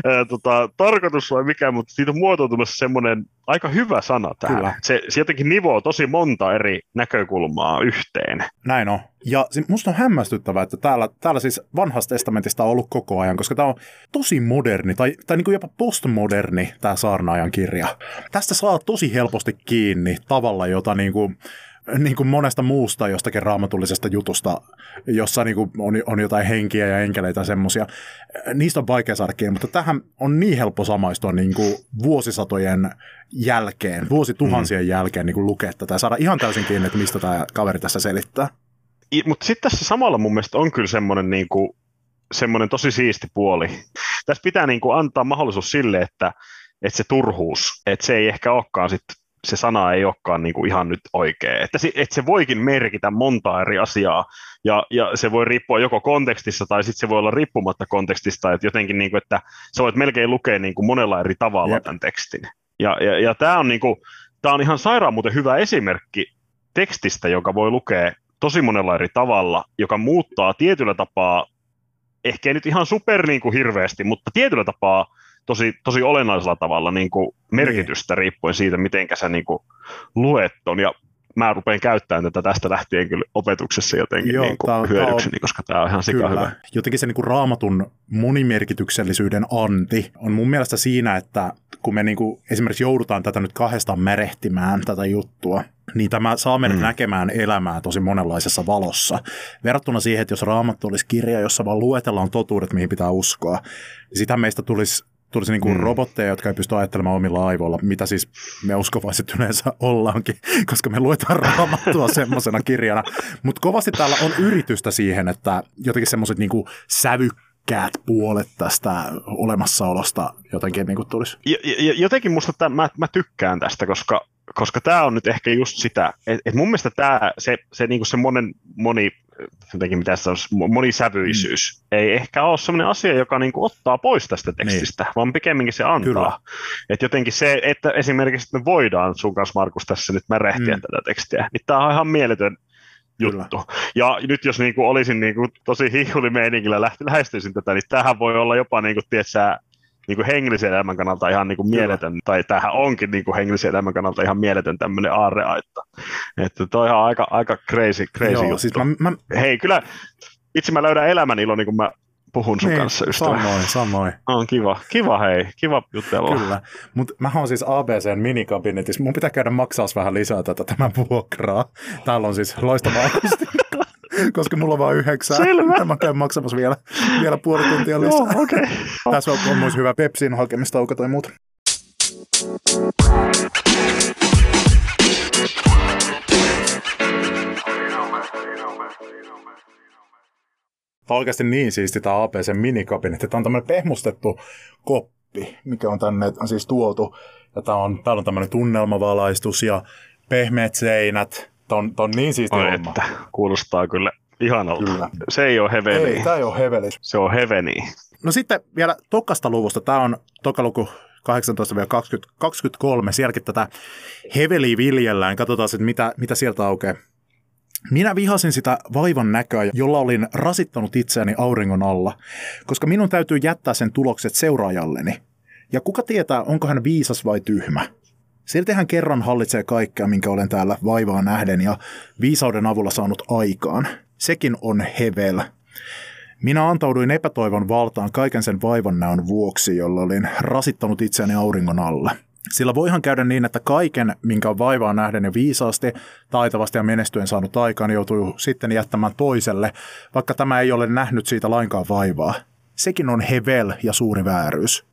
ää, tota, tarkoitus vai mikä, mutta siitä on muotoutumassa semmoinen aika hyvä sana täällä. Se, se jotenkin nivoo tosi monta eri näkökulmaa yhteen. Näin on. Ja musta on hämmästyttävää, että täällä, täällä siis vanhasta testamentista on ollut koko ajan, koska tämä on tosi moderni, tai, tai niin kuin jopa postmoderni tämä saarnaajan kirja. Tästä saa tosi helposti kiinni tavalla, jota niin kuin, niin kuin monesta muusta jostakin raamatullisesta jutusta, jossa niin kuin on, on jotain henkiä ja enkeleitä ja semmoisia. Niistä on vaikea saada kiinni, mutta tähän on niin helppo samaistua niin kuin vuosisatojen jälkeen, vuosituhansien mm. jälkeen niin kuin lukea tätä ja saada ihan täysin kiinni, että mistä tämä kaveri tässä selittää. Mutta sitten tässä samalla mun mielestä on kyllä semmoinen niin kuin, semmoinen tosi siisti puoli. Tässä pitää niin kuin antaa mahdollisuus sille, että, että se turhuus, että se ei ehkä olekaan sitten se sana ei olekaan niin kuin ihan nyt oikea. Että se, että se voikin merkitä monta eri asiaa, ja, ja se voi riippua joko kontekstissa, tai sitten se voi olla riippumatta kontekstista, että jotenkin, niin kuin, että sä voit melkein lukea niin kuin monella eri tavalla Jep. tämän tekstin. Ja, ja, ja tämä on, niin kuin, tämä on ihan sairaan muuten hyvä esimerkki tekstistä, joka voi lukea tosi monella eri tavalla, joka muuttaa tietyllä tapaa, ehkä ei nyt ihan super niin kuin hirveästi, mutta tietyllä tapaa tosi, tosi olennaisella tavalla niin kuin merkitystä niin. riippuen siitä, miten sä niin kuin luet ton. Ja mä rupean käyttämään tätä tästä lähtien kyllä opetuksessa jotenkin Joo, niin kuin tää, hyödykseni, tää koska tämä on ihan sika hyvä. Jotenkin se niin kuin raamatun monimerkityksellisyyden anti on mun mielestä siinä, että kun me niin kuin esimerkiksi joudutaan tätä nyt kahdestaan merehtimään, tätä juttua, niin tämä saa meidät mm. näkemään elämää tosi monenlaisessa valossa. Verrattuna siihen, että jos raamattu olisi kirja, jossa vaan luetellaan totuudet, mihin pitää uskoa, niin sitä meistä tulisi tulisi niin kuin mm. robotteja, jotka ei pysty ajattelemaan omilla aivoilla, mitä siis me uskovaiset yleensä ollaankin, koska me luetaan raamattua semmoisena kirjana. Mutta kovasti täällä on yritystä siihen, että jotenkin semmoiset niin sävykkäät puolet tästä olemassaolosta jotenkin niin kuin tulisi. Jotenkin musta tämän, mä, mä tykkään tästä, koska koska tämä on nyt ehkä just sitä, että et mun mielestä tämä, se, se, niinku se monen, moni, jotenkin mitä se on, monisävyisyys, mm. ei ehkä ole sellainen asia, joka niinku ottaa pois tästä tekstistä, niin. vaan pikemminkin se antaa. Että jotenkin se, että esimerkiksi että me voidaan sun kanssa, Markus, tässä nyt märehtiä mm. tätä tekstiä, niin tämä on ihan mieletön juttu. Kyllä. Ja nyt jos niinku olisin niinku tosi hiihulimeiningillä lähestyisin tätä, niin tämähän voi olla jopa, niinku, tiedätkö, niin kuin hengellisen elämän kannalta ihan niin kuin mieletön, tai tämähän onkin niin kuin hengellisen elämän kannalta ihan mieletön tämmöinen aarreaitta. Että toi on aika, aika crazy, crazy Joo, juttu. Siis mä, mä... Hei, kyllä itse mä löydän elämän ilo, niin kuin mä puhun sun niin, kanssa ystävä. Samoin, samoin. On kiva, kiva hei, kiva jutella. Kyllä, mutta mä oon siis ABCn minikabinetissa, mun pitää käydä maksaa vähän lisää tätä tämän vuokraa. Täällä on siis loistava akustiikka. Koska mulla on vain yhdeksän. Selvä. Mä käyn maksamassa vielä, vielä puoli tuntia lisää. Joo, okay. Tässä on, on myös hyvä Pepsin hakemistauko tai muuta. Tämä on oikeasti niin siisti tämä APC minikabinetti. Tämä on tämmöinen pehmustettu koppi, mikä on tänne on siis tuotu. Ja tämä on, täällä on tämmöinen tunnelmavalaistus ja pehmeät seinät. On, on niin siisti Oi, homma. Että, kuulostaa kyllä ihanalta. Kyllä. Se ei ole heveli. Ei, tämä ei ole heveli. Se on heveni. No sitten vielä tokasta luvusta. Tämä on tokaluku 18-23. Sielläkin tätä heveliä viljellään. Katsotaan sitten, mitä, mitä sieltä aukeaa. Minä vihasin sitä vaivan näköä, jolla olin rasittanut itseäni auringon alla, koska minun täytyy jättää sen tulokset seuraajalleni. Ja kuka tietää, onko hän viisas vai tyhmä? Silti hän kerran hallitsee kaikkea, minkä olen täällä vaivaa nähden ja viisauden avulla saanut aikaan. Sekin on hevel. Minä antauduin epätoivon valtaan kaiken sen vaivan näön vuoksi, jolla olin rasittanut itseäni auringon alle. Sillä voihan käydä niin, että kaiken, minkä on vaivaa nähden ja viisaasti, taitavasti ja menestyen saanut aikaan, joutuu sitten jättämään toiselle, vaikka tämä ei ole nähnyt siitä lainkaan vaivaa. Sekin on hevel ja suuri vääryys.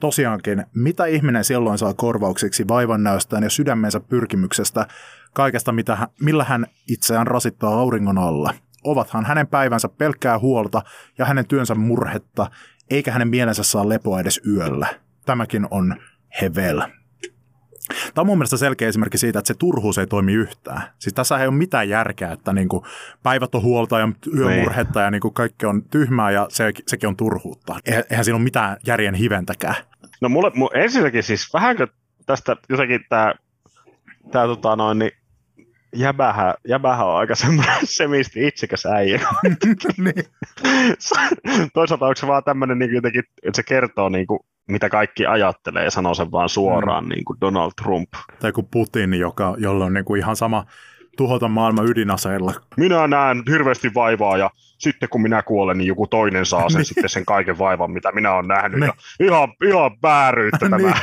Tosiaankin, mitä ihminen silloin saa korvauksiksi vaivannäöstään ja sydämensä pyrkimyksestä, kaikesta mitä, millä hän itseään rasittaa auringon alla? Ovathan hänen päivänsä pelkkää huolta ja hänen työnsä murhetta, eikä hänen mielensä saa lepoa edes yöllä. Tämäkin on hevel. Tämä on mun mielestä selkeä esimerkki siitä, että se turhuus ei toimi yhtään. Siis tässä ei ole mitään järkeä, että niin kuin päivät on huolta ja yömurhetta ja niin kuin kaikki on tyhmää ja se, sekin on turhuutta. Eihän siinä ole mitään järjen hiventäkään. No mulle, mulle ensinnäkin siis vähänkö tästä jotenkin tämä, tämä tota noin, niin jäbähä, jäbähä on aika semmoinen semisti itsekäs äijä. niin. Toisaalta onko se vaan tämmöinen niin jotenkin, että se kertoo niin kuin, mitä kaikki ajattelee ja sanoo sen vaan suoraan, mm. niin kuin Donald Trump. Tai kuin Putin, joka, jolla on niin kuin ihan sama tuhota maailma ydinaseilla. Minä näen hirveästi vaivaa ja sitten kun minä kuolen, niin joku toinen saa sen niin. sitten sen kaiken vaivan, mitä minä olen nähnyt. Ja ihan, ihan vääryyttä tämä.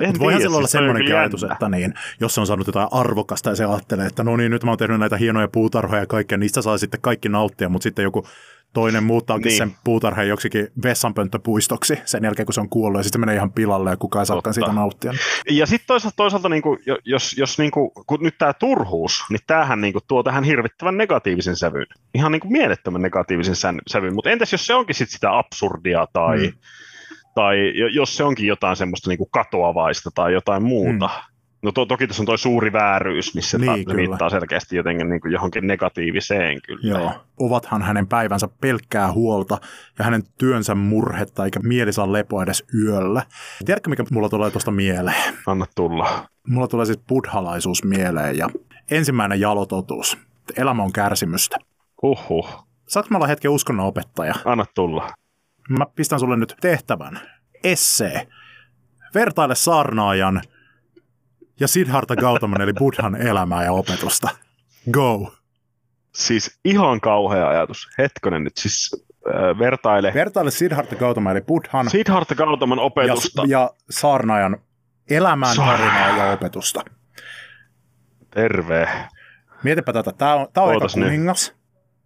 Niin. voihan sillä olla semmoinen ajatus, että niin, jos se on saanut jotain arvokasta ja se ajattelee, että no niin, nyt mä oon tehnyt näitä hienoja puutarhoja ja kaikkea, niistä saa sitten kaikki nauttia, mutta sitten joku toinen muuttaakin niin. sen puutarhan joksikin vessanpönttöpuistoksi sen jälkeen, kun se on kuollut, ja sitten menee ihan pilalle, ja kukaan ei saakaan siitä nauttia. Ja sitten toisaalta, toisaalta niin kuin, jos, jos niin kuin, kun nyt tämä turhuus, niin tämähän niin kuin, tuo tähän hirvittävän negatiivisen sävyn. Ihan niin kuin mielettömän negatiivisen sävyn. Mutta entäs jos se onkin sit sitä absurdia, tai, hmm. tai jos se onkin jotain semmoista niin kuin katoavaista tai jotain muuta, hmm No to, toki tässä on tuo suuri vääryys, missä niin, ta, viittaa selkeästi jotenkin niin kuin johonkin negatiiviseen kyllä. Joo. Ovathan hänen päivänsä pelkkää huolta ja hänen työnsä murhetta, eikä mieli saa lepoa edes yöllä. Tiedätkö, mikä mulla tulee tuosta mieleen? Anna tulla. Mulla tulee siis buddhalaisuus mieleen ja ensimmäinen jalototuus. Elämä on kärsimystä. Huhhuh. Saatko mä olla hetken uskonnon opettaja? Anna tulla. Mä pistän sulle nyt tehtävän. Essee. Vertaile saarnaajan – ja Siddhartha Gautaman eli Buddhan elämää ja opetusta. Go! Siis ihan kauhea ajatus. Hetkonen nyt, siis äh, vertaile. Vertaile Siddhartha Gautaman eli Buddhan. Siddhartha Gautaman opetusta. Ja, ja saarnaajan elämään tarinaa ja opetusta. Terve. Mietipä tätä. Tämä on, tämä on aika kuningas. Nyt.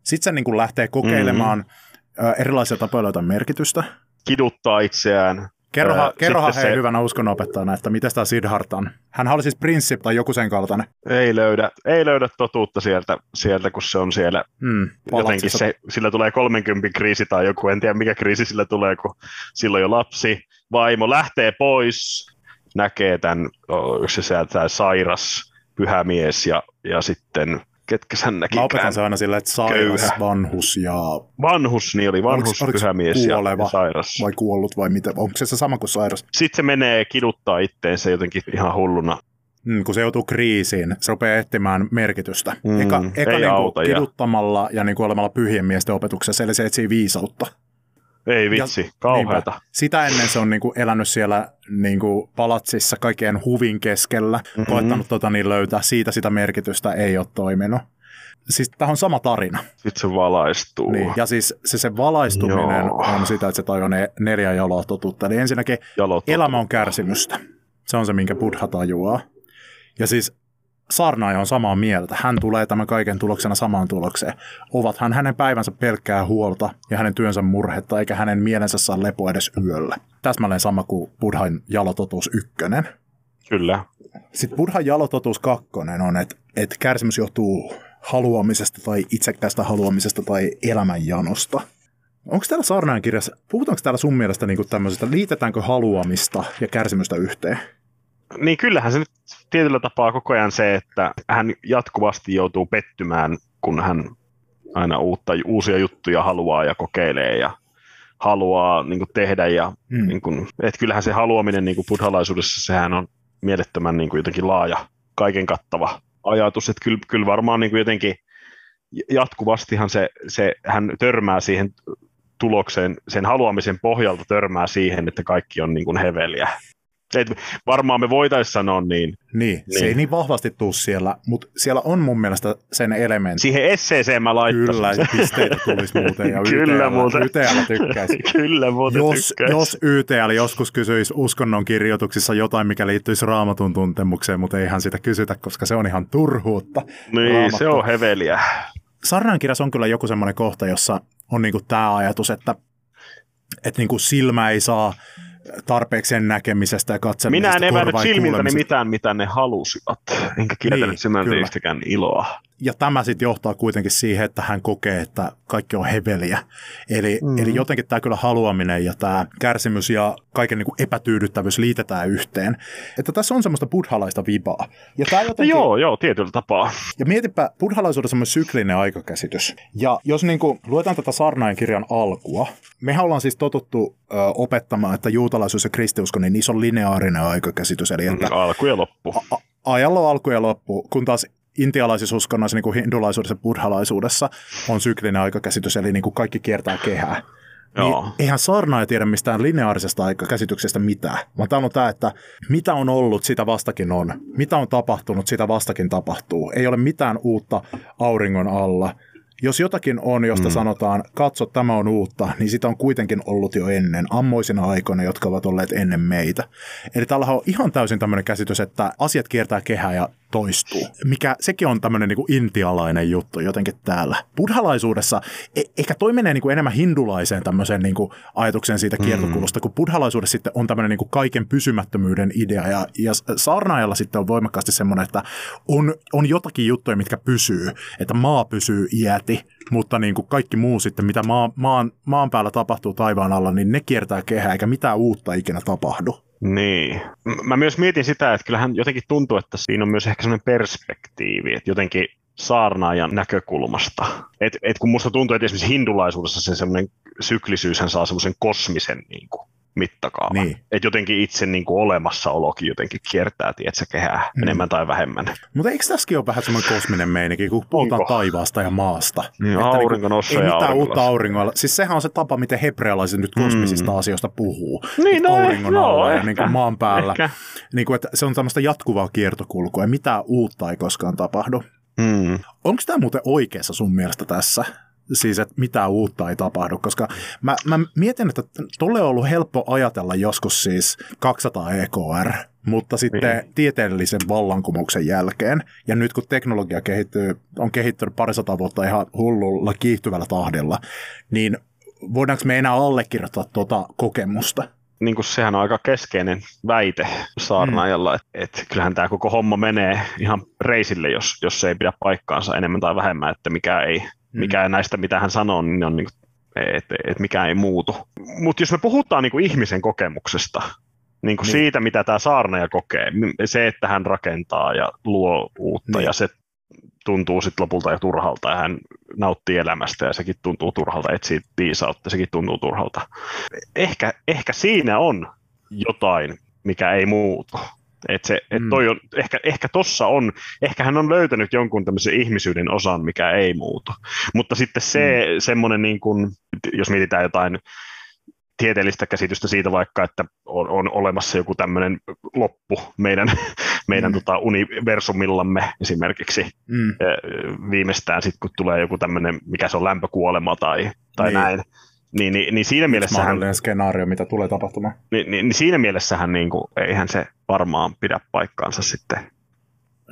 Sitten se niin kuin lähtee kokeilemaan mm-hmm. erilaisia tapoja löytää merkitystä. Kiduttaa itseään. Kerrohan, öö, kerrohan hei se... hyvänä uskonnopettajana, että mitä tämä Siddhartha on. Hän oli siis prinssi tai joku sen kaltainen. Ei löydä, ei löydä totuutta sieltä, sieltä, kun se on siellä. Hmm, jotenkin se, sillä tulee 30 kriisi tai joku, en tiedä mikä kriisi sillä tulee, kun silloin jo lapsi, vaimo lähtee pois, näkee tämän, se sieltä sairas pyhämies ja, ja sitten ketkä sen näki. Mä opetan se aina sillä, että sairas, köyhä. vanhus ja... Vanhus, niin oli vanhus, oliko, pyhämies ja, ja sairas. Vai kuollut vai mitä, onko se se sama kuin sairas? Sitten se menee kiduttaa itteensä jotenkin ihan hulluna. Mm, kun se joutuu kriisiin, se rupeaa etsimään merkitystä. Mm, eka eka niin kiduttamalla ja, ja niin kuin olemalla pyhien miesten opetuksessa, eli se etsii viisautta. Ei vitsi, ja, kauheata. Niinpä. Sitä ennen se on niinku elänyt siellä niinku palatsissa kaikkien huvin keskellä, mm-hmm. koettanut tota niin löytää. Siitä sitä merkitystä ei ole toiminut. Siis tämä on sama tarina. Sitten se valaistuu. Niin, ja siis se, se valaistuminen Joo. on sitä, että se tajuu ne neljä jaloa totuutta. Eli ensinnäkin Jalototuutta. elämä on kärsimystä. Se on se, minkä Buddha tajuaa. Ja siis saarnaaja on samaa mieltä. Hän tulee tämän kaiken tuloksena samaan tulokseen. Ovathan hänen päivänsä pelkkää huolta ja hänen työnsä murhetta, eikä hänen mielensä saa lepo edes yöllä. Täsmälleen sama kuin Buddhain jalototuus ykkönen. Kyllä. Sitten Buddhan jalototuus kakkonen on, että, että kärsimys johtuu haluamisesta tai itsekkäästä haluamisesta tai elämänjanosta. Onko täällä saarnaajan kirjassa, puhutaanko täällä sun mielestä niin tämmöisestä, liitetäänkö haluamista ja kärsimystä yhteen? Niin kyllähän se nyt tietyllä tapaa koko ajan se, että hän jatkuvasti joutuu pettymään, kun hän aina uutta, uusia juttuja haluaa ja kokeilee ja haluaa niin kuin tehdä. Ja, mm. niin kuin, että kyllähän se haluaminen niin kuin buddhalaisuudessa, sehän on mielettömän niin kuin jotenkin laaja, kaiken kattava ajatus. Että kyllä, kyllä varmaan niin kuin jotenkin jatkuvastihan se, se, hän törmää siihen tulokseen, sen haluamisen pohjalta törmää siihen, että kaikki on niin kuin heveliä et varmaan me voitaisiin sanoa niin. Niin, niin. se ei niin vahvasti tuu siellä, mutta siellä on mun mielestä sen elementti. Siihen esseeseen mä laittaisin. Kyllä, pisteitä tulisi muuten ja Kyllä YTL, muuten. YTL tykkäisi. Kyllä muuten jos, tykkäisi. jos YTL joskus kysyisi uskonnon kirjoituksissa jotain, mikä liittyisi raamatun tuntemukseen, mutta eihän sitä kysytä, koska se on ihan turhuutta. Niin, Raamattu. se on heveliä. Sarnan kirjassa on kyllä joku semmoinen kohta, jossa on niinku tämä ajatus, että, että niinku silmä ei saa tarpeeksi sen näkemisestä ja katselemisesta. Minä en evänyt silmiltäni mitään, mitä ne halusivat, enkä kieltänyt niin, semmoistäkään iloa. Ja tämä sitten johtaa kuitenkin siihen, että hän kokee, että kaikki on heveliä. Eli, mm. eli jotenkin tämä kyllä haluaminen ja tämä kärsimys ja kaiken niin kuin epätyydyttävyys liitetään yhteen. Että tässä on semmoista buddhalaista vibaa. Ja tämä jotenkin... Joo, joo, tietyllä tapaa. Ja mietipä, buddhalaisuudessa on syklinen aikakäsitys. Ja jos niin kuin, luetaan tätä Sarnain kirjan alkua, mehän ollaan siis totuttu ö, opettamaan, että juutalaisuus ja kristiusko, niin niissä on lineaarinen aikakäsitys. Eli että alku ja loppu. A- ajalla on alku ja loppu, kun taas intialaisissa uskonnoissa, niin kuin hindulaisuudessa ja buddhalaisuudessa, on syklinen aikakäsitys, eli niin kuin kaikki kiertää kehää. Joo. Niin eihän saarnaaja tiedä mistään lineaarisesta aikakäsityksestä mitään, vaan tämä on tämä, että mitä on ollut, sitä vastakin on. Mitä on tapahtunut, sitä vastakin tapahtuu. Ei ole mitään uutta auringon alla – jos jotakin on, josta mm. sanotaan, katso, tämä on uutta, niin sitä on kuitenkin ollut jo ennen, ammoisina aikoina, jotka ovat olleet ennen meitä. Eli tällä on ihan täysin tämmöinen käsitys, että asiat kiertää kehää ja toistuu, mikä sekin on tämmöinen niin kuin intialainen juttu jotenkin täällä. Buddhalaisuudessa, e- ehkä toi menee niin kuin enemmän hindulaiseen tämmöiseen niin kuin ajatuksen siitä kiertokulusta, mm. kun buddhalaisuudessa sitten on tämmöinen niin kuin kaiken pysymättömyyden idea, ja, ja saarnaajalla sitten on voimakkaasti semmoinen, että on, on jotakin juttuja, mitkä pysyy, että maa pysyy iäti, mutta niin kuin kaikki muu sitten, mitä maa, maan, maan päällä tapahtuu taivaan alla, niin ne kiertää kehää, eikä mitään uutta ikinä tapahdu. Niin. Mä myös mietin sitä, että kyllähän jotenkin tuntuu, että siinä on myös ehkä sellainen perspektiivi, että jotenkin saarnaajan näkökulmasta. Et, et kun musta tuntuu, että esimerkiksi hindulaisuudessa se semmoinen syklisyys saa semmoisen kosmisen niin kuin, mittakaavan. Niin. Että jotenkin itse niin kuin olemassaolokin jotenkin kiertää, tiedätkö, kehää mm. enemmän tai vähemmän. Mutta eikö tässäkin ole vähän semmoinen kosminen meininki, kun puhutaan Onko? taivaasta ja maasta? Niin, että aurinko niin kuin, Ei mitään uutta auringolla. Siis sehän on se tapa, miten hebrealaiset nyt kosmisista mm. asioista puhuu. Niin, no, auringon joo, alla ehkä, ja niin kuin maan päällä. Niin kuin, että se on tämmöistä jatkuvaa kiertokulkua ja mitään uutta ei koskaan tapahdu. Mm. Onko tämä muuten oikeassa sun mielestä tässä? Siis että mitään uutta ei tapahdu, koska mä, mä mietin, että tolle on ollut helppo ajatella joskus siis 200 EKR, mutta sitten niin. tieteellisen vallankumouksen jälkeen, ja nyt kun teknologia kehittyy, on kehittynyt parisataa vuotta ihan hullulla kiihtyvällä tahdilla, niin voidaanko me enää allekirjoittaa tuota kokemusta? niin kuin sehän on aika keskeinen väite saarnaajalla, mm. että et kyllähän tämä koko homma menee ihan reisille, jos, jos se ei pidä paikkaansa enemmän tai vähemmän, että mikä ei, Mm. Mikä näistä, mitä hän sanoo, niin on niin että et mikä ei muutu. Mutta jos me puhutaan niin kuin ihmisen kokemuksesta, niin kuin niin. siitä, mitä tämä saarnaja kokee, se, että hän rakentaa ja luo uutta niin. ja se tuntuu sitten lopulta jo turhalta ja hän nauttii elämästä ja sekin tuntuu turhalta, etsii viisautta, sekin tuntuu turhalta. Ehkä, ehkä siinä on jotain, mikä ei muutu. Et se, et mm. toi on, ehkä, ehkä tossa on, ehkä hän on löytänyt jonkun tämmöisen ihmisyyden osan, mikä ei muutu. Mutta sitten se mm. semmoinen, niin kun, jos mietitään jotain tieteellistä käsitystä siitä vaikka, että on, on olemassa joku tämmöinen loppu meidän, meidän mm. tota, universumillamme esimerkiksi mm. viimeistään sitten, kun tulee joku tämmöinen, mikä se on lämpökuolema tai, tai niin. näin, niin, niin, niin siinä mielessä Mahdollinen skenaario, mitä tulee tapahtumaan. Niin, niin, niin siinä mielessähän niin kuin, eihän se varmaan pidä paikkaansa sitten.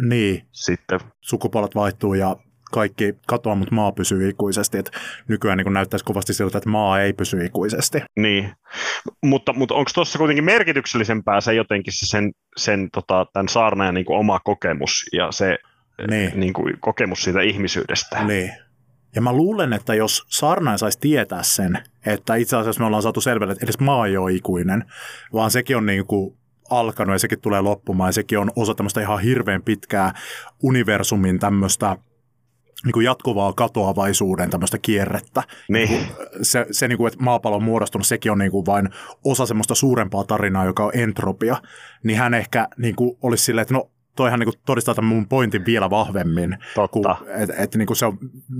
Niin. Sitten. Sukupuolet vaihtuu ja kaikki katoaa, mutta maa pysyy ikuisesti. Et nykyään niin näyttäisi kovasti siltä, että maa ei pysy ikuisesti. Niin, mutta, mutta onko tuossa kuitenkin merkityksellisempää se jotenkin se sen, sen tota, tämän saarnajan niin oma kokemus ja se niin. Niin kuin, kokemus siitä ihmisyydestä? Niin. Ja mä luulen, että jos Sarnain saisi tietää sen, että itse asiassa me ollaan saatu selville, että edes maa ei ole ikuinen, vaan sekin on niin kuin alkanut ja sekin tulee loppumaan ja sekin on osa tämmöistä ihan hirveän pitkää universumin tämmöistä niin kuin jatkuvaa katoavaisuuden tämmöistä kierrettä. Niin. niin se, se niin kuin, että maapallo on muodostunut, sekin on niin kuin vain osa semmoista suurempaa tarinaa, joka on entropia. Niin hän ehkä niin kuin olisi silleen, että no toihan niin todistaa tämän mun pointin vielä vahvemmin. Totta. Että et, niin se on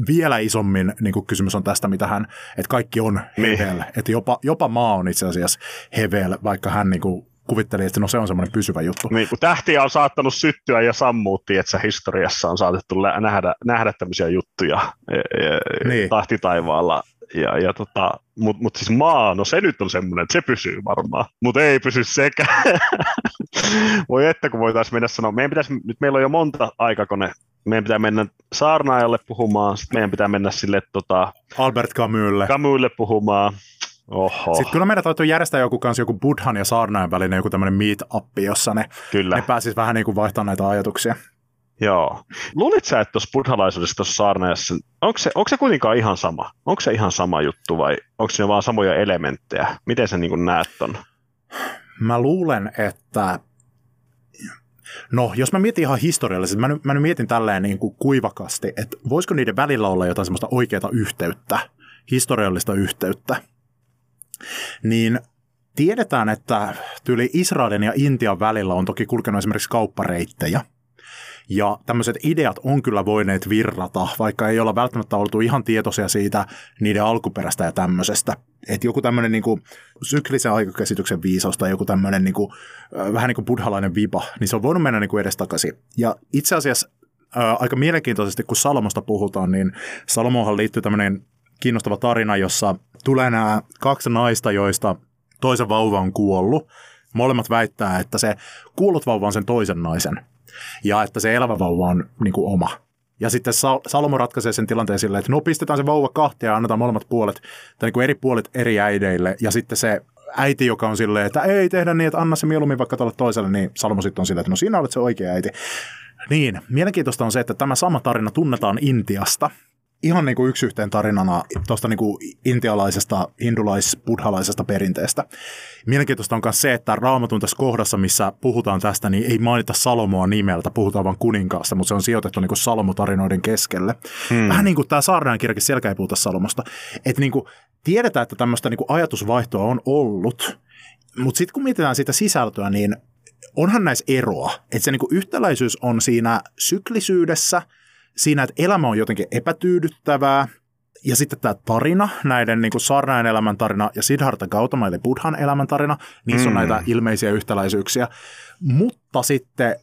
vielä isommin niin kuin kysymys on tästä, mitä hän, että kaikki on niin. hevel. Niin. Että jopa, jopa maa on itse asiassa hevel, vaikka hän niin kuin kuvitteli, että no se on semmoinen pysyvä juttu. Niin, kun tähtiä on saattanut syttyä ja sammuutti, että historiassa on saatettu nähdä, nähdä tämmöisiä juttuja e, e, niin. tahtitaivaalla ja, ja tota, mutta mut siis maa, no se nyt on semmoinen, että se pysyy varmaan, mutta ei pysy sekä. Voi että kun voitaisiin mennä sanoa, meidän pitäisi, nyt meillä on jo monta aikakone, meidän pitää mennä saarnaajalle puhumaan, sitten meidän pitää mennä sille tota, Albert Camusille. Camusille puhumaan, Oho. Sitten kyllä meidän täytyy järjestää joku kanssa joku Budhan ja Saarnaajan välinen joku tämmöinen meet-appi, jossa ne, kyllä. ne pääsis vähän niin kuin vaihtamaan näitä ajatuksia. Joo. Luulit sä, että tuossa buddhalaisuudessa tuossa saarnaajassa, onko se, onko se kuitenkaan ihan sama? Onko se ihan sama juttu vai onko se vaan samoja elementtejä? Miten sä niin näet ton? Mä luulen, että No, jos mä mietin ihan historiallisesti, mä, mä nyt mietin tälleen niin kuin kuivakasti, että voisiko niiden välillä olla jotain semmoista oikeaa yhteyttä, historiallista yhteyttä, niin tiedetään, että tyyli Israelin ja Intian välillä on toki kulkenut esimerkiksi kauppareittejä – ja tämmöiset ideat on kyllä voineet virrata, vaikka ei olla välttämättä oltu ihan tietoisia siitä niiden alkuperästä ja tämmöisestä. Että joku tämmöinen niin syklisen aikakäsityksen viisaus tai joku tämmöinen niin kuin, vähän niin kuin buddhalainen viba, niin se on voinut mennä niin kuin edestakaisin. Ja itse asiassa ää, aika mielenkiintoisesti, kun Salomosta puhutaan, niin Salomohan liittyy tämmöinen kiinnostava tarina, jossa tulee nämä kaksi naista, joista toisen vauva on kuollut. Molemmat väittää, että se kuollut vauva on sen toisen naisen ja että se elävä vauva on niin kuin oma. Ja sitten Salomo ratkaisee sen tilanteen silleen, että no pistetään se vauva kahtia ja annetaan molemmat puolet, tai niin kuin eri puolet eri äideille, ja sitten se äiti, joka on silleen, että ei tehdä niin, että anna se mieluummin vaikka tuolle toiselle, niin Salomo sitten on silleen, että no sinä olet se oikea äiti. Niin, mielenkiintoista on se, että tämä sama tarina tunnetaan Intiasta, ihan niin kuin yksi yhteen tarinana tuosta niin kuin intialaisesta, hindulais-buddhalaisesta perinteestä. Mielenkiintoista on myös se, että raamatun tässä kohdassa, missä puhutaan tästä, niin ei mainita Salomoa nimeltä, puhutaan vain kuninkaasta, mutta se on sijoitettu niin kuin Salomotarinoiden keskelle. Hmm. Vähän niin kuin tämä Saarnaan kirjakin selkä ei puhuta Salomosta. Että niin kuin tiedetään, että tämmöistä niin kuin ajatusvaihtoa on ollut, mutta sitten kun mietitään sitä sisältöä, niin onhan näissä eroa. Että se niin kuin yhtäläisyys on siinä syklisyydessä – siinä, että elämä on jotenkin epätyydyttävää, ja sitten tämä tarina, näiden niin Sarnajan elämän tarina ja Siddhartha Gautama eli Buddhan elämän tarina, niissä mm. on näitä ilmeisiä yhtäläisyyksiä. Mutta sitten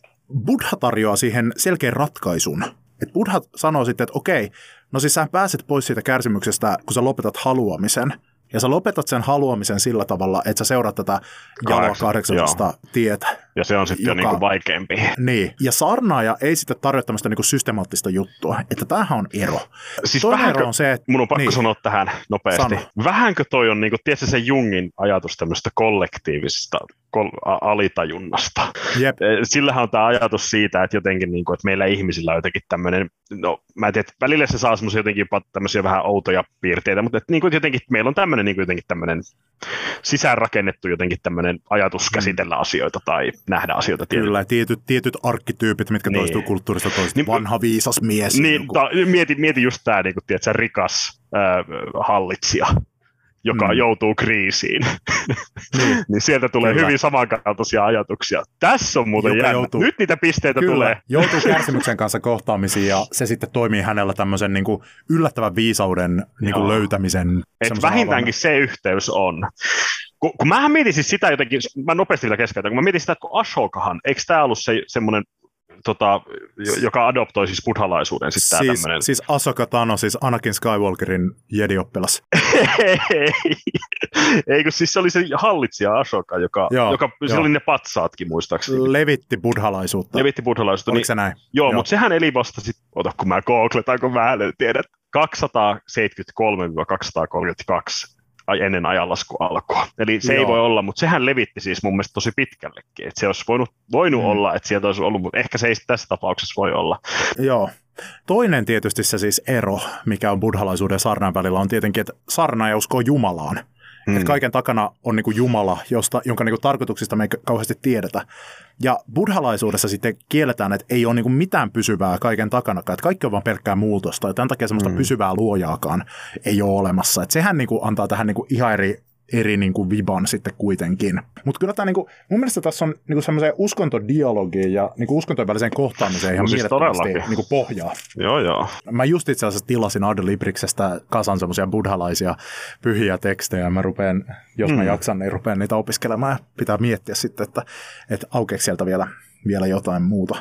Buddha tarjoaa siihen selkeän ratkaisun. Et Buddha sanoo sitten, että okei, no siis sä pääset pois siitä kärsimyksestä, kun sä lopetat haluamisen – ja sä lopetat sen haluamisen sillä tavalla, että sä seuraat tätä jaloa kahdeksasta tietä. Ja se on sitten joka, jo niin kuin vaikeampi. Niin, ja saarnaaja ei sitten tarvitse tämmöistä niin kuin systemaattista juttua, että tämähän on ero. Siis Toinen vähänkö, ero on se, että... Mun on pakko niin, sanoa tähän nopeasti. Sano. Vähänkö toi on, niin kuin, tiedätkö se Jungin ajatus tämmöistä kollektiivisesta kol- alitajunnasta. Jep. Sillähän on tämä ajatus siitä, että jotenkin niin kuin, että meillä ihmisillä on jotenkin tämmöinen, no mä en tiedä, välillä se saa semmoisia jotenkin tämmöisiä vähän outoja piirteitä, mutta että, niin kuin, jotenkin meillä on tämmöinen niin kuin, jotenkin tämmöinen sisäänrakennettu jotenkin tämmöinen ajatus mm. käsitellä asioita tai nähdä asioita. Tietysti. Kyllä, tietyt, tietyt arkkityypit, mitkä niin. toistuu kulttuurista toista. Niin, Vanha viisas mies. Niin, ta, mieti, mieti just tämä, niin kuin, tiedätkö, rikas äh, hallitsija, joka mm. joutuu kriisiin, niin. niin sieltä tulee Kyllä. hyvin samankaltaisia ajatuksia. Tässä on muuten jännä. Joutuu, Nyt niitä pisteitä Kyllä. tulee. Joutuu kärsimyksen kanssa kohtaamisiin ja se sitten toimii hänellä tämmöisen niin kuin yllättävän viisauden niin kuin löytämisen. Et vähintäänkin avan. se yhteys on. Kun, kun mähän mietin siis sitä jotenkin, mä nopeasti vielä keskeytän, kun mä mietin sitä, että kun Ashokahan, eikö tämä ollut se, semmoinen tota, joka adoptoi siis buddhalaisuuden. Sit siis, tämmönen. siis Asoka Tano, siis Anakin Skywalkerin jedi-oppilas. ei, kun siis se oli se hallitsija Asoka, joka, joo, joka se oli ne patsaatkin muistaakseni. Levitti buddhalaisuutta. Levitti buddhalaisuutta. Oliko niin, se näin? Joo, joo. mutta sehän eli vasta sitten, ota kun mä googletan, kun mä en tiedä, 273-232 ennen ajanlasku alkua. Eli se Joo. ei voi olla, mutta sehän levitti siis mun mielestä tosi pitkällekin. Että se olisi voinut, voinut mm. olla, että sieltä olisi ollut, mutta ehkä se ei tässä tapauksessa voi olla. Joo. Toinen tietysti se siis ero, mikä on buddhalaisuuden ja sarnan välillä, on tietenkin, että sarnaaja uskoo Jumalaan. Hmm. Että kaiken takana on niin kuin Jumala, josta, jonka niin kuin tarkoituksista me ei kauheasti tiedetä. Ja buddhalaisuudessa sitten kielletään, että ei ole niin kuin mitään pysyvää kaiken takana, että kaikki on vain pelkkää muutosta. Ja tämän takia semmoista hmm. pysyvää luojaakaan ei ole olemassa. Että sehän niin kuin antaa tähän niin kuin ihan eri eri niin kuin viban sitten kuitenkin. Mutta kyllä tämä, niin kuin, mun mielestä tässä on niin kuin semmoiseen uskontodialogiin ja niin kuin uskontojen väliseen kohtaamiseen ihan no siis mielettömästi niin kuin pohjaa. Joo, joo. Mä just itse asiassa tilasin Adelibriksestä kasan semmoisia buddhalaisia pyhiä tekstejä. Mä rupean, jos mä mm. jaksan, niin rupean niitä opiskelemaan ja pitää miettiä sitten, että, että aukeeko sieltä vielä, vielä jotain muuta.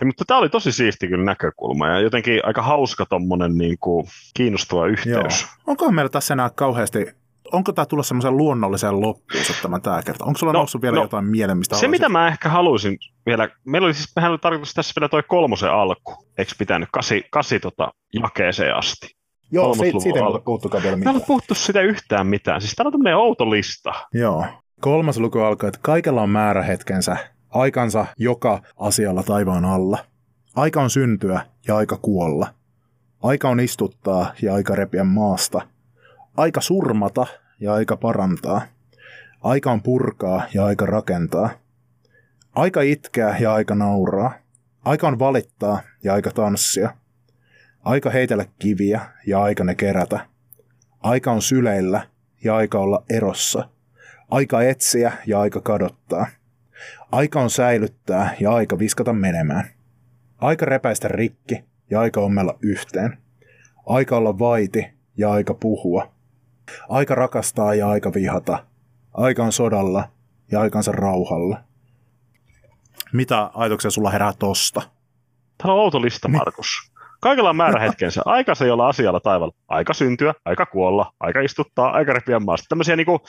Ja, mutta tämä oli tosi siisti kyllä näkökulma ja jotenkin aika hauska tommonen niin kuin kiinnostava yhteys. Joo. Onko meillä tässä enää kauheasti onko tämä tullut semmoisen luonnolliseen loppuun tämä tämä kerta? Onko sulla no, noussut vielä no, jotain mieleen, mistä Se, mitä mä ehkä haluaisin vielä, meillä oli siis, mehän oli tarkoitus tässä vielä toi kolmosen alku, eikö pitänyt, kasi, kasi tota, jakeeseen asti. Joo, siitä, siitä ei ole puhuttukaan vielä mitään. Täällä puhuttu sitä yhtään mitään. Siis täällä on tämmöinen outo lista. Joo. Kolmas luku alkaa, että kaikella on määrähetkensä, aikansa joka asialla taivaan alla. Aika on syntyä ja aika kuolla. Aika on istuttaa ja aika repiä maasta. Aika surmata ja aika parantaa. Aika on purkaa ja aika rakentaa. Aika itkeä ja aika nauraa. Aika on valittaa ja aika tanssia. Aika heitellä kiviä ja aika ne kerätä. Aika on syleillä ja aika olla erossa. Aika etsiä ja aika kadottaa. Aika on säilyttää ja aika viskata menemään. Aika repäistä rikki ja aika ommella yhteen. Aika olla vaiti ja aika puhua. Aika rakastaa ja aika vihata. Aika on sodalla ja aikansa rauhalla. Mitä ajatuksia sulla herää tosta? Täällä on outo lista, Markus. Kaikella on määrä hetkensä. Aika se olla asialla taivalla. Aika syntyä, aika kuolla, aika istuttaa, aika repiä maasta. Tämmöisiä niinku,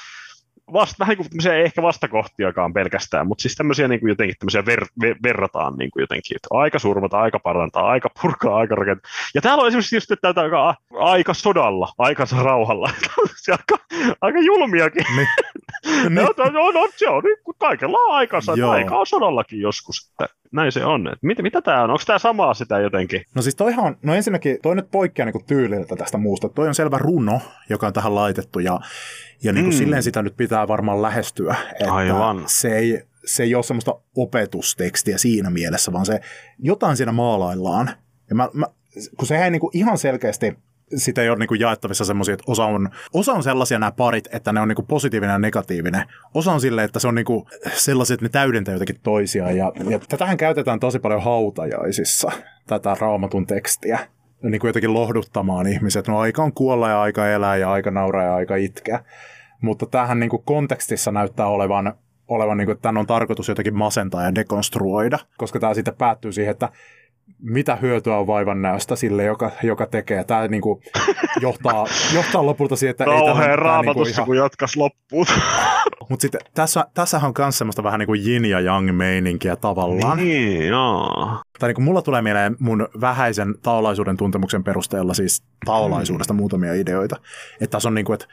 vasta, vähän niin kuin ei ehkä vastakohtiakaan pelkästään, mutta siis tämmöisiä niin kuin jotenkin tämmöisiä ver, ver, verrataan niin kuin jotenkin, että aika surmata, aika parantaa, aika purkaa, aika rakentaa. Ja täällä on esimerkiksi just, että aika, aika sodalla, aikansa rauhalla. aika, aika julmiakin. Niin. niin. no, no, no, se on, niin, kaikella on aikansa, aika on sodallakin joskus. Että näin se on. Että mitä, mitä tämä on? Onko tämä samaa sitä jotenkin? No siis toihan, no ensinnäkin toi nyt poikkeaa niin tyyliltä tästä muusta. Toi on selvä runo, joka on tähän laitettu ja, ja niin kuin mm. silleen sitä nyt pitää varmaan lähestyä. Että Aivan. Se ei, se ei ole semmoista opetustekstiä siinä mielessä, vaan se jotain siinä maalaillaan. Ja mä, mä, kun se ei niin kuin ihan selkeästi sitä ei ole niin jaettavissa semmoisia, että osa on, osa on sellaisia nämä parit, että ne on niin positiivinen ja negatiivinen. Osa on silleen, että se on niin sellaisia, että ne täydentää jotenkin toisiaan. Ja, ja tätähän käytetään tosi paljon hautajaisissa, tätä raamatun tekstiä niin kuin jotenkin lohduttamaan ihmiset. No aika on kuolla ja aika elää ja aika nauraa ja aika itkeä. Mutta tähän niin kontekstissa näyttää olevan, olevan niin kuin, että tämän on tarkoitus jotenkin masentaa ja dekonstruoida, koska tämä sitten päättyy siihen, että mitä hyötyä on vaivan näöstä sille, joka, joka tekee. Tämä niin kuin, johtaa, johtaa lopulta siihen, että Kauhean ei tämä, raamatussa, niin ihan... kun jatkas loppuun. Mutta sitten tässä, tässähän on myös semmoista vähän niin kuin yin ja yang meininkiä tavallaan. Niin, joo. Tai niin kuin mulla tulee mieleen mun vähäisen taolaisuuden tuntemuksen perusteella siis taolaisuudesta mm. muutamia ideoita. Että tässä on niin kuin, että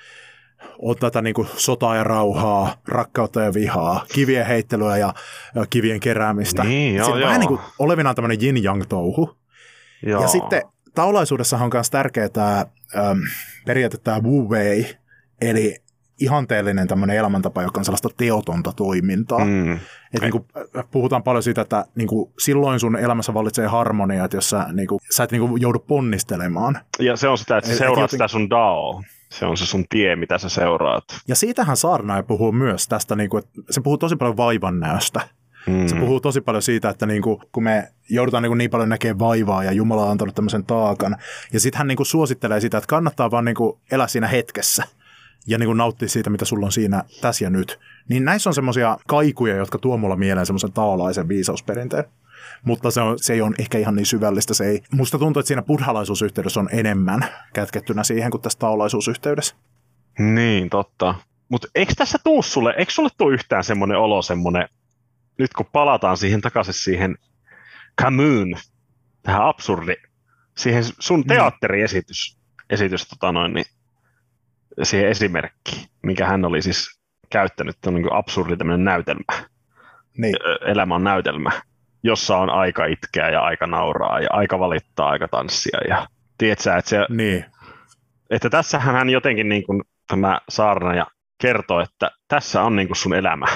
on tätä niin kuin sotaa ja rauhaa, rakkautta ja vihaa, kivien heittelyä ja, kivien keräämistä. Niin, joo, joo. Vähän niin kuin olevinaan tämmöinen yin-yang touhu. Joo. Ja sitten taulaisuudessahan on myös tärkeää tämä ähm, periaate tämä Wu Wei, eli ihanteellinen tämmöinen elämäntapa, joka on sellaista teotonta toimintaa. Mm. Et niin kuin, puhutaan paljon siitä, että niin kuin, silloin sun elämässä vallitsee harmonia, että jos sä, niin kuin, sä et niin kuin, joudu ponnistelemaan. Ja se on sitä, että sä seuraat et, sitä sun dao. Se on se sun tie, mitä sä seuraat. Ja siitähän Saarnaaja puhuu myös tästä, niin kuin, että se puhuu tosi paljon vaivannäöstä. Mm. Se puhuu tosi paljon siitä, että niin kuin, kun me joudutaan niin, kuin niin paljon näkemään vaivaa ja Jumala on antanut tämmöisen taakan. Ja sitten hän niin kuin suosittelee sitä, että kannattaa vaan niin kuin elää siinä hetkessä ja niin kuin nauttia siitä, mitä sulla on siinä tässä ja nyt. Niin näissä on semmoisia kaikuja, jotka tuo mulla mieleen semmoisen taalaisen viisausperinteen mutta se, on, se ei ole ehkä ihan niin syvällistä. Se ei, musta tuntuu, että siinä buddhalaisuusyhteydessä on enemmän kätkettynä siihen kuin tässä taolaisuusyhteydessä. Niin, totta. Mutta eikö tässä tuu sulle, eikö sulle tuu yhtään semmoinen olo, semmoinen, nyt kun palataan siihen takaisin siihen Camuun, tähän absurdi, siihen sun mm. teatteriesitys, esitys, tota noin, niin, siihen esimerkki, mikä hän oli siis käyttänyt, on niin absurdi tämmöinen näytelmä. Niin. Elämä on näytelmä jossa on aika itkeä ja aika nauraa ja aika valittaa, aika tanssia. Ja, tiedätkö, että, se, niin. että tässähän hän jotenkin niin kuin tämä ja kertoo, että tässä on niin kuin sun elämä.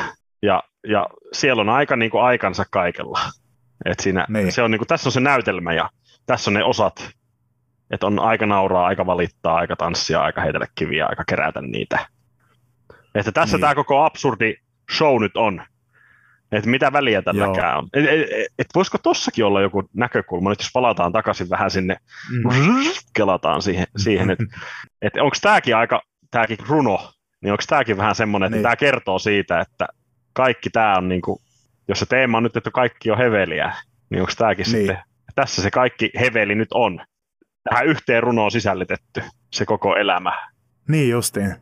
Ja, ja siellä on aika niin kuin aikansa kaikella. Et siinä, niin. se on niin kuin, tässä on se näytelmä ja tässä on ne osat, että on aika nauraa, aika valittaa, aika tanssia, aika heitellä kiviä, aika kerätä niitä. Että tässä niin. tämä koko absurdi show nyt on. Että mitä väliä tälläkään on. Et, et, et, et voisiko tossakin olla joku näkökulma, nyt jos palataan takaisin vähän sinne, mm. kelataan siihen, siihen että et onko tämäkin aika, tämäkin runo, niin onko tämäkin vähän semmoinen, että niin. tämä kertoo siitä, että kaikki tämä on, niin kuin, jos se teema on nyt, että kaikki on heveliä, niin onko tämäkin niin. sitten, tässä se kaikki heveli nyt on, tähän yhteen runoon sisällytetty, se koko elämä. Niin justiin.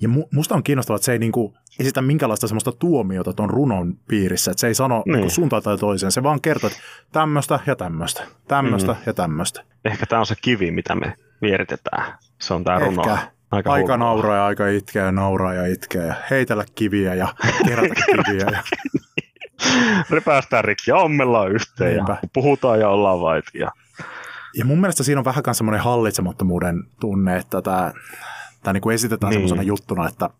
Ja mu- musta on kiinnostavaa, että se ei niinku esitä minkälaista semmoista tuomiota tuon runon piirissä, että se ei sano niin. Niinku suuntaan tai toiseen, se vaan kertoo, että tämmöistä ja tämmöistä, tämmöistä mm. ja tämmöistä. Ehkä tämä on se kivi, mitä me vieritetään. Se on tämä runo. Aika, aika nauraa ja aika itkeä ja nauraa ja itkeä ja heitellä kiviä ja kerätä kiviä. Ja... Repästään rikki ja ommellaan yhteen Niinpä. ja puhutaan ja ollaan vaitia. Ja mun mielestä siinä on vähän semmoinen hallitsemattomuuden tunne, että tämä, tämä niin kuin esitetään niin. semmoisena juttuna, että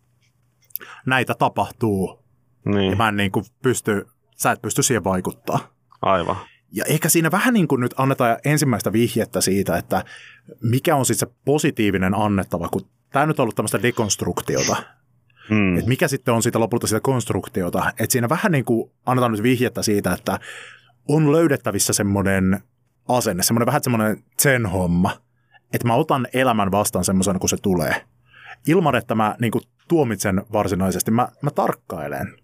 näitä tapahtuu niin. ja mä en niin kuin pysty, sä et pysty siihen vaikuttaa. Aivan. Ja ehkä siinä vähän niin kuin nyt annetaan ensimmäistä vihjettä siitä, että mikä on sitten se positiivinen annettava, kun tämä nyt on ollut tämmöistä dekonstruktiota. Hmm. Että mikä sitten on siitä lopulta sitä konstruktiota. Että siinä vähän niin kuin annetaan nyt vihjettä siitä, että on löydettävissä semmoinen asenne, semmoinen vähän semmoinen sen homma, että mä otan elämän vastaan semmoisena kuin se tulee. Ilman, että mä niin kuin, tuomitsen varsinaisesti, mä, mä tarkkailen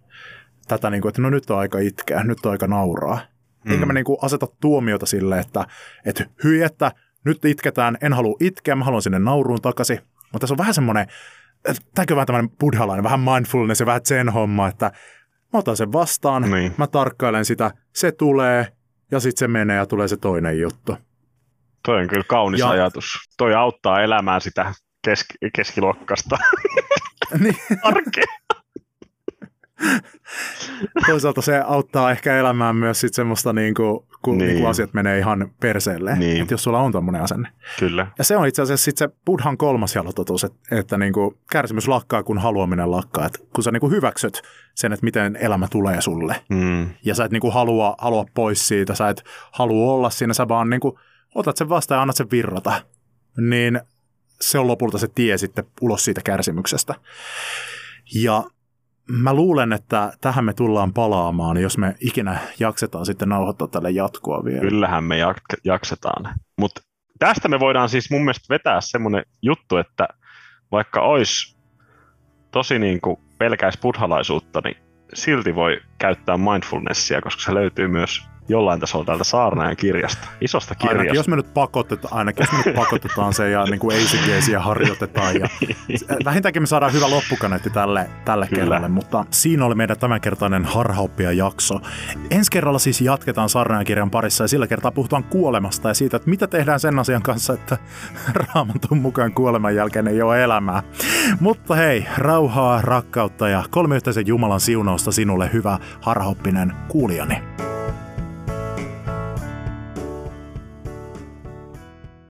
tätä, niin kuin, että no nyt on aika itkeä, nyt on aika nauraa. Mm. Enkä mä niin kuin, aseta tuomiota sille, että, että hyi, että nyt itketään, en halua itkeä, mä haluan sinne nauruun takaisin. Mutta tässä on vähän semmoinen, tämäkö vähän tämmöinen buddhalainen, vähän mindfulness ja vähän sen homma, että mä otan sen vastaan, niin. mä tarkkailen sitä, se tulee, ja sitten se menee ja tulee se toinen juttu. Toi on kyllä kaunis ja... ajatus. Toi auttaa elämään sitä keski- keskiluokkasta niin. arkea. Toisaalta se auttaa ehkä elämään myös sit semmoista, niin kuin, kun niin. Niin kuin asiat menee ihan perseelle, niin. että jos sulla on tämmöinen asenne. Kyllä. Ja se on itse asiassa sit se Buddhan kolmas jalototuus, että, että niin kuin kärsimys lakkaa, kun haluaminen lakkaa. Että kun sä niin kuin hyväksyt sen, että miten elämä tulee sulle, mm. ja sä et niin kuin halua, halua pois siitä, sä et halua olla siinä, sä vaan niin kuin otat sen vastaan ja annat sen virrata, niin se on lopulta se tie sitten ulos siitä kärsimyksestä. Ja mä luulen, että tähän me tullaan palaamaan, jos me ikinä jaksetaan sitten nauhoittaa tälle jatkoa vielä. Kyllähän me jak- jaksetaan. Mutta tästä me voidaan siis mun mielestä vetää semmoinen juttu, että vaikka olisi tosi niin kuin pelkäis buddhalaisuutta, niin silti voi käyttää mindfulnessia, koska se löytyy myös jollain tasolla täältä Saarnaajan kirjasta, isosta kirjasta. Ainakin jos me nyt pakotetaan, ainakin jos me nyt pakotetaan se ja niin kuin ACGsiä harjoitetaan. Ja, vähintäänkin me saadaan hyvä loppukaneetti tälle, tälle kerralle, mutta siinä oli meidän tämänkertainen harhaoppia jakso. Ensi kerralla siis jatketaan Saarnaajan kirjan parissa ja sillä kertaa puhutaan kuolemasta ja siitä, että mitä tehdään sen asian kanssa, että raamatun mukaan kuoleman jälkeen ei ole elämää. Mutta hei, rauhaa, rakkautta ja kolmiyhteisen Jumalan siunausta sinulle hyvä harhaoppinen kuulijani.